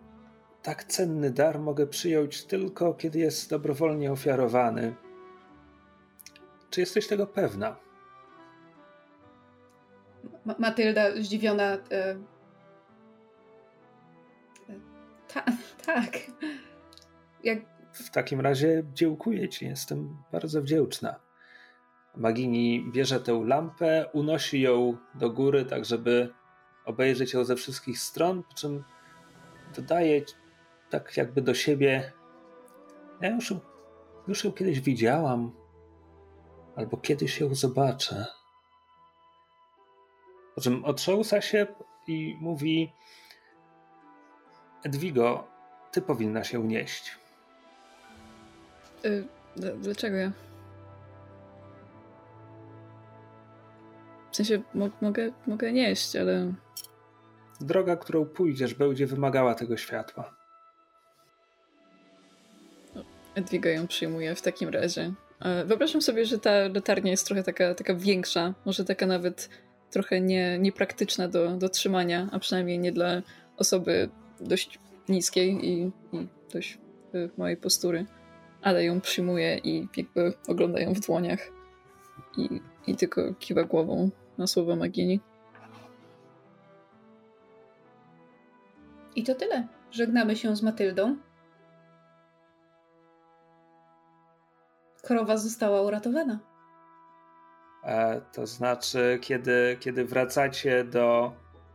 Tak cenny dar mogę przyjąć tylko, kiedy jest dobrowolnie ofiarowany. Czy jesteś tego pewna? Ma Matylda zdziwiona. E... e ta tak. Jak... W takim razie dziękuję ci, jestem bardzo wdzięczna. Magini bierze tę lampę, unosi ją do góry, tak żeby obejrzeć ją ze wszystkich stron, po czym dodaje tak jakby do siebie. Ja już, już ją kiedyś widziałam, albo kiedyś ją zobaczę. Po czym otrząsa się i mówi: Edwigo, ty powinna się unieść. Y dlaczego ja? W sensie mo mogę, mogę nieść, ale. Droga, którą pójdziesz, będzie wymagała tego światła. Edwiga ją przyjmuje w takim razie. Wyobrażam sobie, że ta latarnia jest trochę taka, taka większa, może taka nawet trochę nie, niepraktyczna do, do trzymania, a przynajmniej nie dla osoby dość niskiej i, i dość y, mojej postury, ale ją przyjmuje i jakby ogląda ją w dłoniach i, i tylko kiwa głową na słowa Magini. I to tyle. Żegnamy się z Matyldą. Krowa została uratowana. E, to znaczy, kiedy, kiedy wracacie do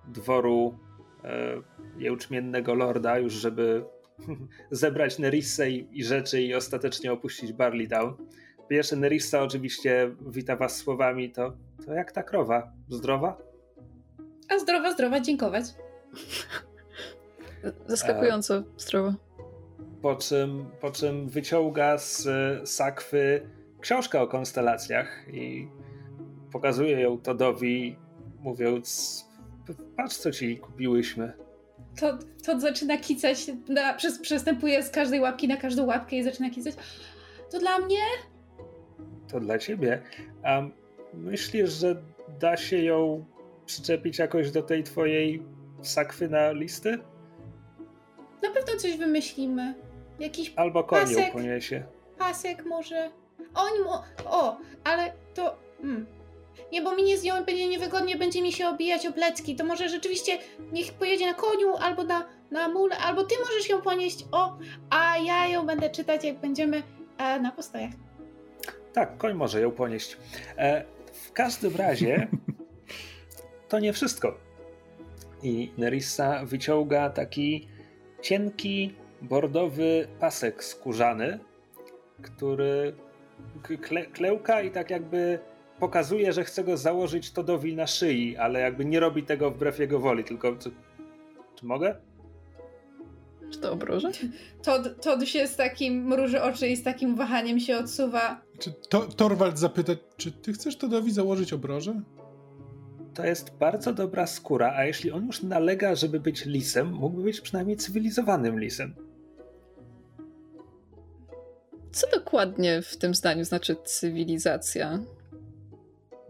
dworu e, jęczmiennego lorda, już żeby zebrać Nerissę i, i rzeczy i ostatecznie opuścić Barley Town. Pierwszy Nerissa oczywiście wita was słowami, to, to jak ta krowa? Zdrowa? A zdrowa, zdrowa, dziękować. Zaskakująco zdrowa. Po czym, po czym wyciąga z sakwy książkę o konstelacjach i pokazuje ją Todowi, mówiąc: Patrz, co ci kupiłyśmy. To, to zaczyna kicać, na, przez, przestępuje z każdej łapki na każdą łapkę i zaczyna kicać. To dla mnie? To dla ciebie. A myślisz, że da się ją przyczepić jakoś do tej twojej sakwy na listy? Na pewno coś wymyślimy. Jakiś Albo koniu poniesie. pasek może? Oni mo... O, ale to... Hmm. Nie, bo mi nie z nią będzie niewygodnie, będzie mi się obijać o plecki. To może rzeczywiście niech pojedzie na koniu albo na, na mule, albo ty możesz ją ponieść, o, a ja ją będę czytać, jak będziemy e, na postojach. Tak, koń może ją ponieść. E, w każdym razie to nie wszystko. I Nerissa wyciąga taki cienki, bordowy pasek skórzany, który kle, klełka i tak jakby pokazuje, że chce go założyć Todowi na szyi, ale jakby nie robi tego wbrew jego woli, tylko czy, czy mogę? Czy to obroże? Todd, Todd się z takim mruży oczy i z takim wahaniem się odsuwa. Czy to, Torwald zapyta, czy ty chcesz Todowi założyć obroże? To jest bardzo dobra skóra, a jeśli on już nalega, żeby być lisem, mógłby być przynajmniej cywilizowanym lisem. Co dokładnie w tym zdaniu znaczy cywilizacja?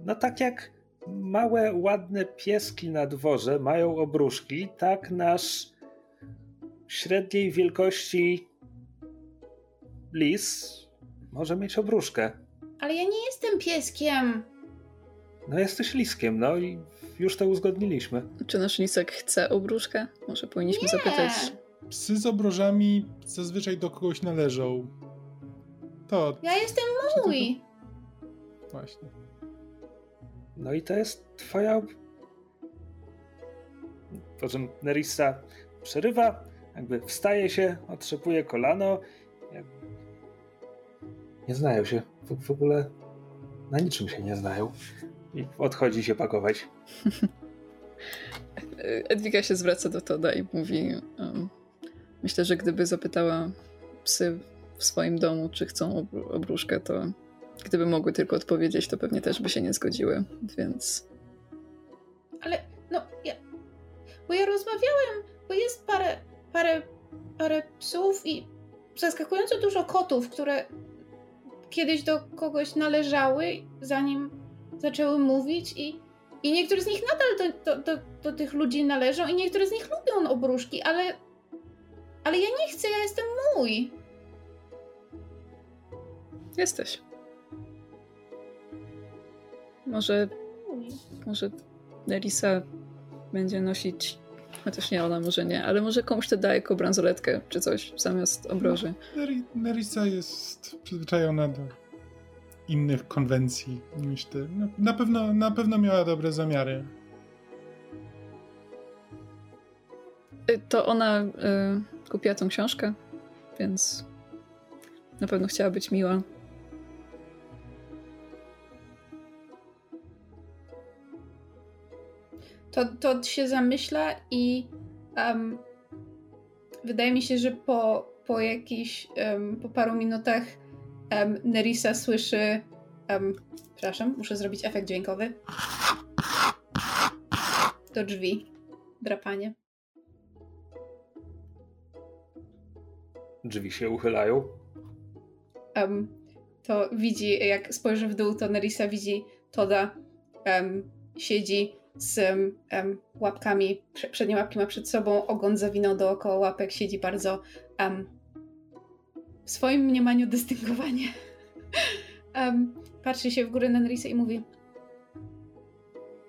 No tak jak małe, ładne pieski na dworze mają obruszki, tak nasz średniej wielkości lis może mieć obruszkę. Ale ja nie jestem pieskiem. No jesteś liskiem, no i już to uzgodniliśmy. Czy nasz lisek chce obruszkę? Może powinniśmy nie. zapytać. Psy z obrożami zazwyczaj do kogoś należą. To. Ja jestem mój. Właśnie. No i to jest twoja. Po czym Nerissa przerywa, jakby wstaje się, otrzepuje kolano. Nie znają się. W, w ogóle na niczym się nie znają. I odchodzi się pakować. Edwika się zwraca do Toda i mówi: um, Myślę, że gdyby zapytała psy w swoim domu, czy chcą obruszkę, to gdyby mogły tylko odpowiedzieć, to pewnie też by się nie zgodziły, więc. Ale no, ja. Bo ja rozmawiałem, bo jest parę, parę, parę psów i zaskakująco dużo kotów, które kiedyś do kogoś należały, zanim zaczęły mówić i, i niektóre z nich nadal do, do, do, do tych ludzi należą i niektóre z nich lubią obruszki, ale ale ja nie chcę, ja jestem mój. Jesteś. Może. Może Nerissa będzie nosić. Chociaż nie, ona może nie, ale może komuś to daje jako bransoletkę czy coś zamiast obroży. Nerissa jest przyzwyczajona do innych konwencji niż ty. Na, na, pewno, na pewno miała dobre zamiary. Y, to ona y, kupiła tą książkę, więc na pewno chciała być miła. To, to się zamyśla i um, wydaje mi się, że po, po jakichś, um, po paru minutach um, Nerissa słyszy um, przepraszam, muszę zrobić efekt dźwiękowy do drzwi. Drapanie. Drzwi się uchylają. Um, to widzi, jak spojrzy w dół, to Nerissa widzi Toda um, siedzi z um, łapkami, przednie łapki ma przed sobą, ogon zawinął dookoła łapek, siedzi bardzo um, w swoim mniemaniu dystyngowanie. um, patrzy się w górę na Nerisę i mówi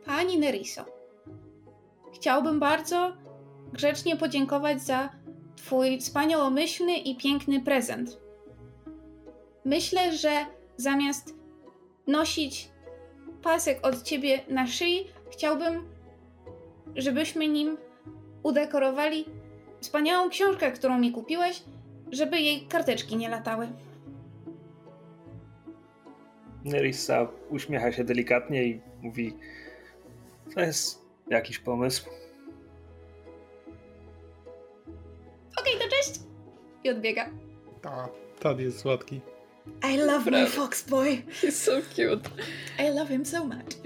Pani Neriso, chciałbym bardzo grzecznie podziękować za twój wspaniałomyślny i piękny prezent. Myślę, że zamiast nosić pasek od ciebie na szyi, chciałbym, żebyśmy nim udekorowali wspaniałą książkę, którą mi kupiłeś, żeby jej karteczki nie latały. Nerissa uśmiecha się delikatnie i mówi: To jest jakiś pomysł. Okej, okay, to cześć! I odbiega. Ta, Tad jest słodki. I love my fox boy. He's so cute. I love him so much.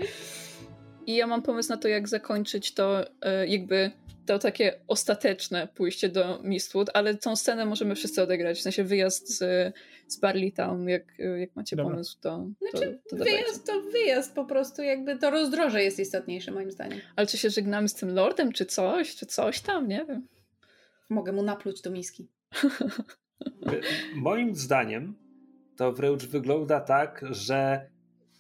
I ja mam pomysł na to, jak zakończyć to e, jakby to takie ostateczne pójście do Mistwood, ale tą scenę możemy wszyscy odegrać, w sensie wyjazd z, z Barley Town, jak, jak macie Dobra. pomysł, to, to, znaczy, to wyjazd to wyjazd, po prostu jakby to rozdroże jest istotniejsze moim zdaniem. Ale czy się żegnamy z tym lordem, czy coś, czy coś tam, nie wiem. Mogę mu napluć do miski. Moim zdaniem to wręcz wygląda tak, że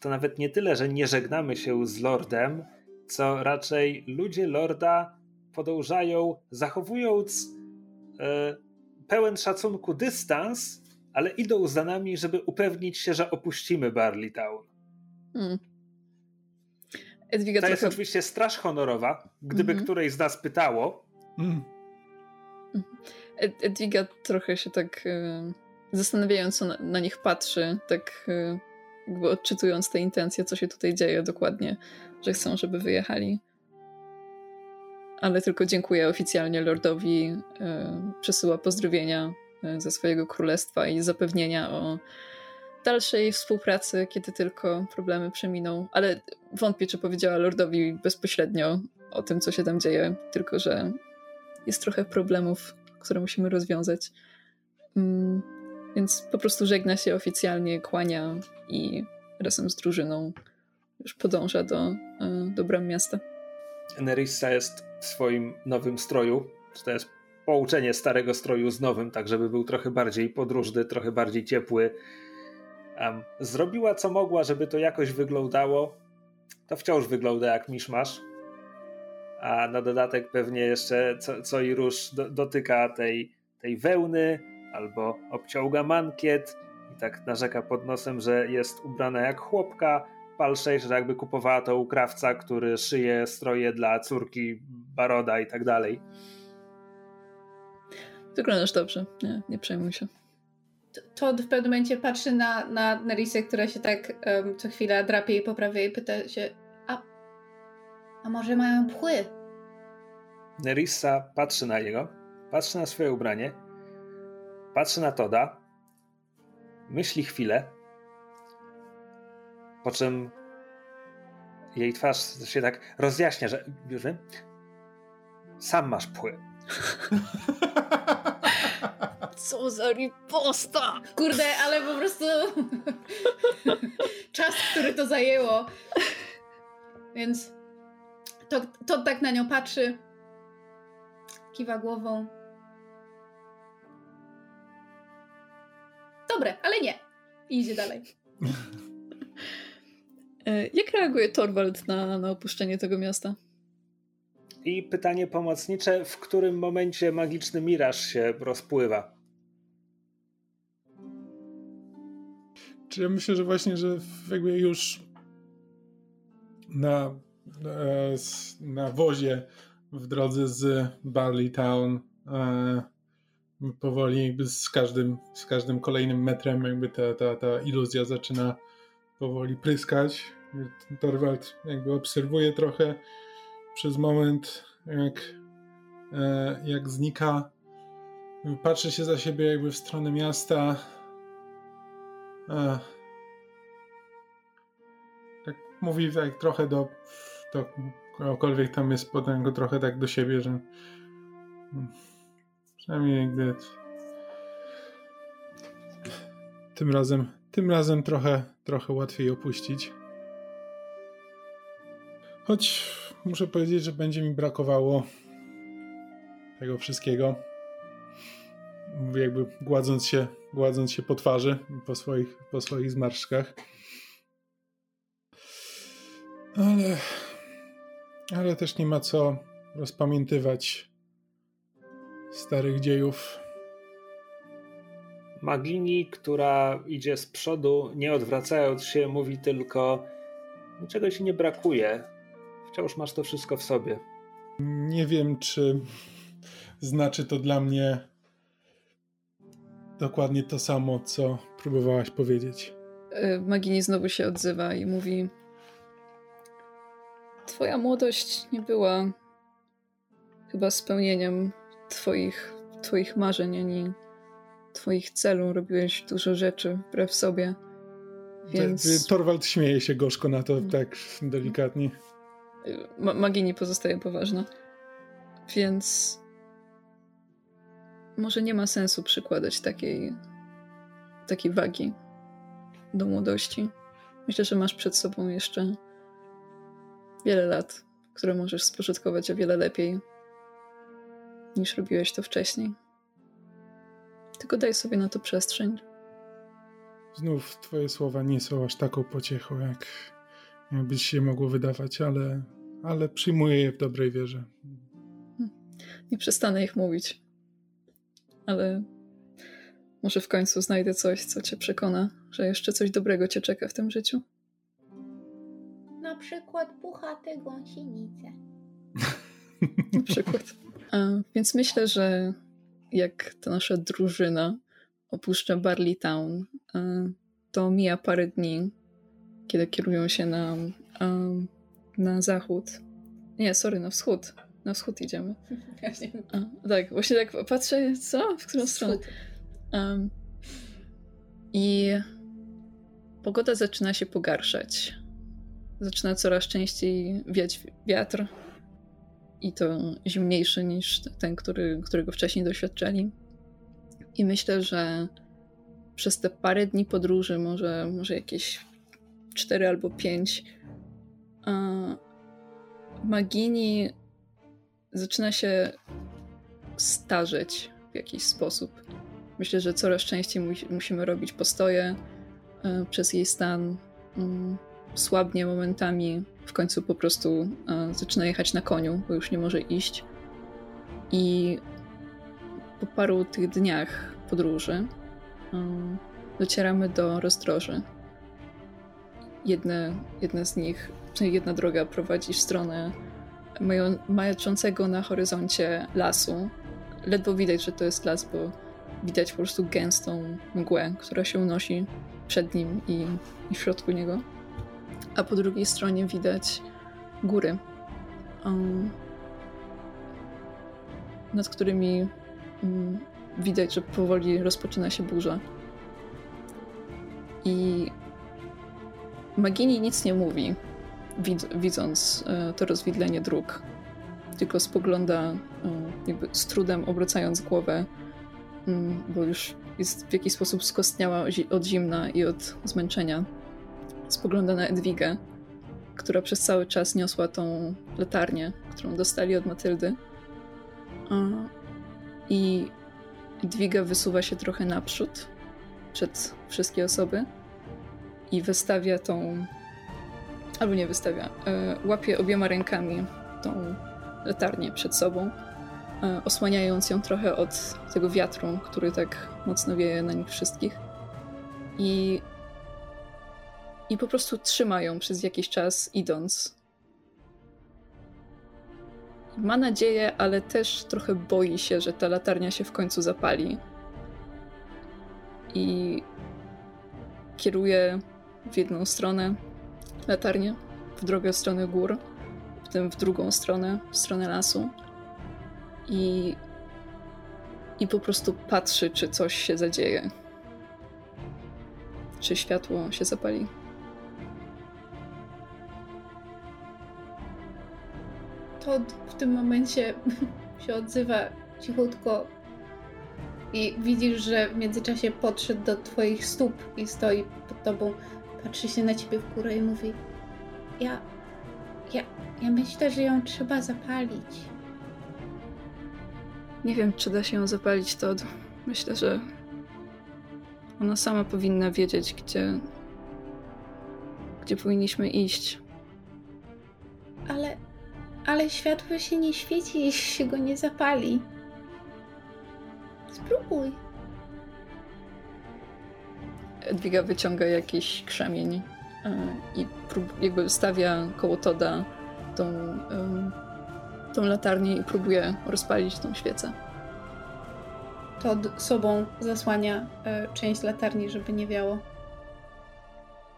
to nawet nie tyle, że nie żegnamy się z Lordem, co raczej ludzie Lorda podążają, zachowując e, pełen szacunku dystans, ale idą za nami, żeby upewnić się, że opuścimy Barley Town. Hmm. Edwiga to trochę... jest oczywiście straż honorowa, gdyby mm -hmm. której z nas pytało. Mm. Edwiga trochę się tak e, zastanawiająco na, na, nich patrzy, tak e, jakby odczytując te intencje, co się tutaj dzieje dokładnie, że chcą, żeby wyjechali. Ale tylko dziękuję oficjalnie Lordowi, e, przesyła pozdrowienia e, ze swojego królestwa i zapewnienia o dalszej współpracy, kiedy tylko problemy przeminą. Ale wątpię, czy powiedziała Lordowi bezpośrednio o tym, co się tam dzieje, tylko że jest trochę problemów, które musimy rozwiązać. Więc po prostu żegna się oficjalnie, kłania i razem z drużyną już podąża do, e, do bram miasta. Nerissa jest w swoim nowym stroju. To jest połączenie starego stroju z nowym, tak żeby był trochę bardziej podróżny, trochę bardziej ciepły. Um, zrobiła co mogła, żeby to jakoś wyglądało. To wciąż wygląda jak miszmasz. A na dodatek pewnie jeszcze co, co i róż do, dotyka tej, tej wełny, albo obciąga mankiet i tak narzeka pod nosem, że jest ubrana jak chłopka, palszej, że jakby kupowała to u krawca, który szyje stroje dla córki Baroda i tak dalej. Wyglądasz dobrze, nie, nie przejmuj się. Todd w pewnym momencie patrzy na, na Nerisę, która się tak um, co chwila drapie i poprawia i pyta się, a, a może mają pchły? Nerissa patrzy na niego, patrzy na swoje ubranie Patrzy na Toda, myśli chwilę, po czym jej twarz się tak rozjaśnia, że już wiem, sam masz pły. Co za riposta! Kurde, ale po prostu czas, który to zajęło. Więc to, to tak na nią patrzy, kiwa głową. Dobre, ale nie. I idzie dalej. E, jak reaguje Torwald na, na opuszczenie tego miasta? I pytanie pomocnicze, w którym momencie magiczny miraż się rozpływa? Czy ja myślę, że właśnie, że jakby już na, e, na wozie w drodze z Barley Town e, powoli jakby z każdym, z każdym kolejnym metrem jakby ta, ta, ta iluzja zaczyna powoli pryskać. Torwald jakby obserwuje trochę przez moment, jak, e, jak znika. Patrzy się za siebie jakby w stronę miasta. Tak mówi tak trochę do, do kogokolwiek tam jest potem go trochę tak do siebie, że Przynajmniej jakby tym razem, tym razem trochę, trochę łatwiej opuścić. Choć muszę powiedzieć, że będzie mi brakowało tego wszystkiego. Jakby gładząc się, gładząc się po twarzy, po swoich, po swoich zmarszczkach. Ale, ale też nie ma co rozpamiętywać starych dziejów. Magini, która idzie z przodu, nie odwracając się, mówi tylko: Niczego ci nie brakuje. Wciąż masz to wszystko w sobie. Nie wiem, czy znaczy to dla mnie dokładnie to samo, co próbowałaś powiedzieć. E, Magini znowu się odzywa i mówi: Twoja młodość nie była chyba spełnieniem twoich, twoich marzeń, ani twoich celów. Robiłeś dużo rzeczy wbrew sobie. Więc... Torwald śmieje się gorzko na to, mm. tak delikatnie. Ma magii nie pozostaje poważna. Więc może nie ma sensu przykładać takiej, takiej wagi do młodości. Myślę, że masz przed sobą jeszcze wiele lat, które możesz spożytkować o wiele lepiej niż robiłeś to wcześniej. Tylko daj sobie na to przestrzeń. znów twoje słowa nie są aż taką pociechą, jak jakbyś się mogło wydawać, ale, ale przyjmuję je w dobrej wierze. Nie przestanę ich mówić. Ale może w końcu znajdę coś, co cię przekona, że jeszcze coś dobrego cię czeka w tym życiu. Na przykład puchate gąsienice. Na przykład. Więc myślę, że jak ta nasza drużyna opuszcza Barley Town, to mija parę dni, kiedy kierują się na, na zachód. Nie, sorry, na wschód. Na wschód idziemy. A, tak, właśnie tak patrzę, co? W którą stronę? Um, I pogoda zaczyna się pogarszać. Zaczyna coraz częściej wiać wiatr i to zimniejszy niż ten, który, którego wcześniej doświadczali. I myślę, że przez te parę dni podróży, może, może jakieś cztery albo pięć, Magini zaczyna się starzeć w jakiś sposób. Myślę, że coraz częściej musimy robić postoje e, przez jej stan. Mm, słabnie momentami, w końcu po prostu e, zaczyna jechać na koniu, bo już nie może iść. I po paru tych dniach podróży e, docieramy do rozdroży. Jedne, jedna z nich, jedna droga prowadzi w stronę majaczącego na horyzoncie lasu. Ledwo widać, że to jest las, bo widać po prostu gęstą mgłę, która się unosi przed nim i, i w środku niego. A po drugiej stronie widać góry, um, nad którymi um, widać, że powoli rozpoczyna się burza. I Magini nic nie mówi, widząc e, to rozwidlenie dróg. Tylko spogląda, e, jakby z trudem obracając głowę, mm, bo już jest w jakiś sposób skostniała od zimna i od zmęczenia. Spogląda na Edwigę, która przez cały czas niosła tą latarnię, którą dostali od Matyldy. I Edwiga wysuwa się trochę naprzód przed wszystkie osoby i wystawia tą albo nie wystawia, e, łapie obiema rękami tą latarnię przed sobą, e, osłaniając ją trochę od tego wiatru, który tak mocno wieje na nich wszystkich. I, i po prostu trzymają przez jakiś czas, idąc. Ma nadzieję, ale też trochę boi się, że ta latarnia się w końcu zapali. I kieruje w jedną stronę, latarnię w drogę w stronę gór, potem w drugą stronę, w stronę lasu. I, i po prostu patrzy, czy coś się zadzieje. Czy światło się zapali. Todd w tym momencie się odzywa cichutko i widzisz, że w międzyczasie podszedł do twoich stóp i stoi pod tobą patrzy się na ciebie w górę i mówi: Ja. Ja, ja myślę, że ją trzeba zapalić. Nie wiem, czy da się ją zapalić, to myślę, że ona sama powinna wiedzieć, gdzie. gdzie powinniśmy iść. Ale. Ale światło się nie świeci, jeśli się go nie zapali. Spróbuj. Edwiga wyciąga jakiś krzemień e, i jakby stawia koło Toda tą, tą latarnię i próbuje rozpalić tą świecę. Tod sobą zasłania e, część latarni, żeby nie wiało.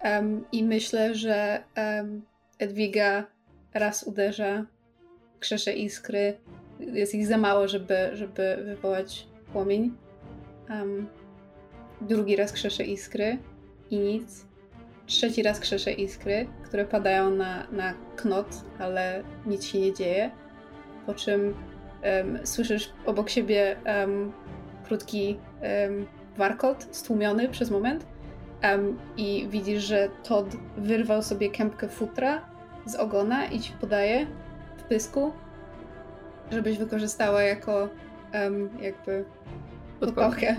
Um, I myślę, że um, Edwiga raz uderza, krzesze iskry. Jest ich za mało, żeby, żeby wywołać płomień. Um, Drugi raz krzesze iskry i nic. Trzeci raz krzesze iskry, które padają na, na knot, ale nic się nie dzieje. Po czym um, słyszysz obok siebie um, krótki warkot, stłumiony przez moment. I widzisz, że Todd wyrwał sobie kępkę futra z ogona i ci podaje pysku, żebyś wykorzystała jako jakby podpałkę.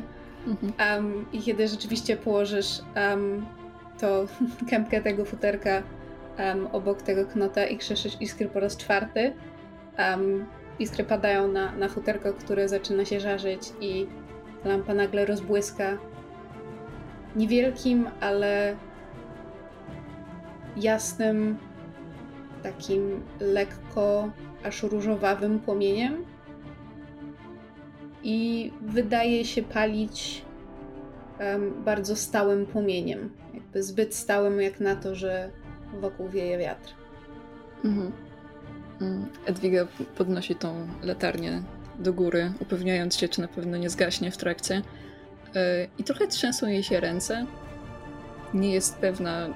Mhm. Um, I kiedy rzeczywiście położysz um, to kępkę tego futerka um, obok tego knota i krzeszysz iskry po raz czwarty, iskry padają na, na futerko, które zaczyna się żarzyć i lampa nagle rozbłyska niewielkim, ale jasnym, takim lekko aż różowawym płomieniem i wydaje się palić um, bardzo stałym płomieniem. Jakby zbyt stałym jak na to, że wokół wieje wiatr. Mhm. Mm, Edwiga podnosi tą latarnię do góry, upewniając się, czy na pewno nie zgaśnie w trakcie. E, I trochę trzęsą jej się ręce. Nie jest pewna,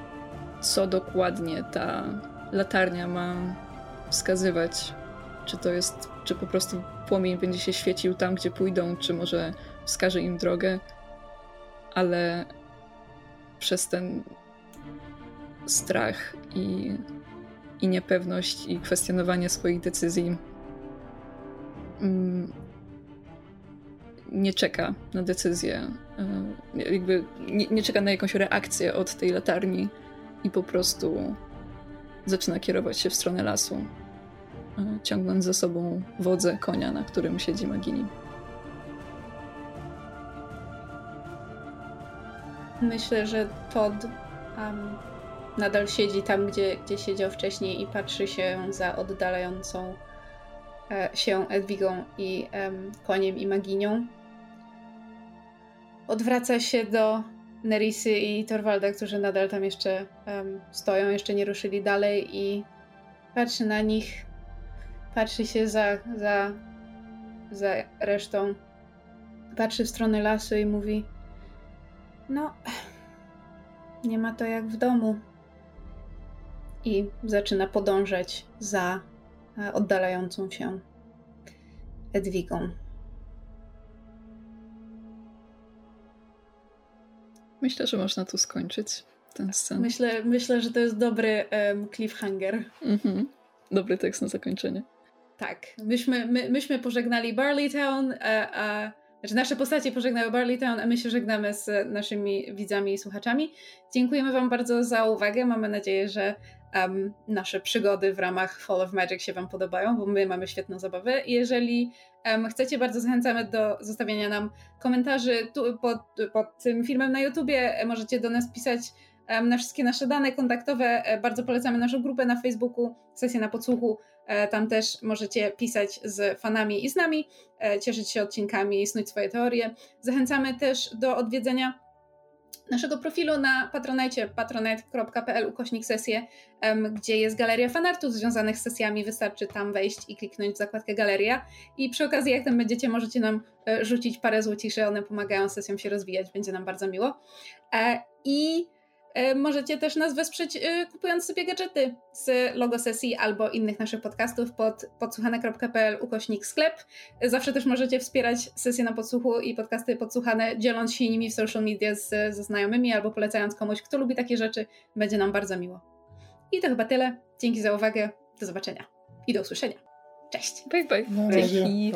co dokładnie ta latarnia ma wskazywać. Czy to jest, czy po prostu płomień będzie się świecił tam, gdzie pójdą, czy może wskaże im drogę. Ale przez ten strach i, i niepewność i kwestionowanie swoich decyzji mm, nie czeka na decyzję, e, jakby nie, nie, czeka na jakąś reakcję od tej latarni i po prostu zaczyna kierować się w stronę lasu, e, ciągnąc za sobą wodze konia, na którym siedzi Magini. Myślę, że Todd um, nadal siedzi tam, gdzie, gdzie siedział wcześniej i patrzy się za oddalającą e, się Edwigą i um, koniem i maginią odwraca się do Nerisy i Torwalda, którzy nadal tam jeszcze um, stoją, jeszcze nie ruszyli dalej i patrzy na nich, patrzy się za, za, za resztą, patrzy w stronę lasu i mówi no, nie ma to jak w domu. I zaczyna podążać za e, oddalającą się Edwigą. Myślę, że można tu skończyć ten scen. Myślę, myślę że to jest dobry um, cliffhanger. Mhm. Dobry tekst na zakończenie. Tak. Myśmy, my, myśmy pożegnali Barleytown, a, a, znaczy nasze postacie pożegnały Barleytown, a my się żegnamy z naszymi widzami i słuchaczami. Dziękujemy Wam bardzo za uwagę. Mamy nadzieję, że um, nasze przygody w ramach Fall of Magic się Wam podobają, bo my mamy świetną zabawę. Jeżeli um, chcecie, bardzo zachęcamy do zostawienia nam komentarzy tu, pod, pod tym filmem na YouTubie. Możecie do nas pisać na wszystkie nasze dane kontaktowe. E, bardzo polecamy naszą grupę na Facebooku, sesję na podsłuchu. E, tam też możecie pisać z fanami i z nami, e, cieszyć się odcinkami snuć swoje teorie. Zachęcamy też do odwiedzenia naszego profilu na patronajcie patronite.pl ukośnik sesje, gdzie jest galeria fanartów związanych z sesjami. Wystarczy tam wejść i kliknąć w zakładkę galeria. I przy okazji, jak tam będziecie, możecie nam e, rzucić parę złociszy, one pomagają sesjom się rozwijać, będzie nam bardzo miło. E, I możecie też nas wesprzeć e, kupując sobie gadżety z logo sesji albo innych naszych podcastów pod podsłuchane.pl ukośnik sklep. Zawsze też możecie wspierać sesje na podsłuchu i podcasty podsłuchane, dzieląc się nimi w social media z, ze znajomymi albo polecając komuś, kto lubi takie rzeczy. Będzie nam bardzo miło. I to chyba tyle. Dzięki za uwagę. Do zobaczenia i do usłyszenia. Cześć. Bye bye. Dzięki.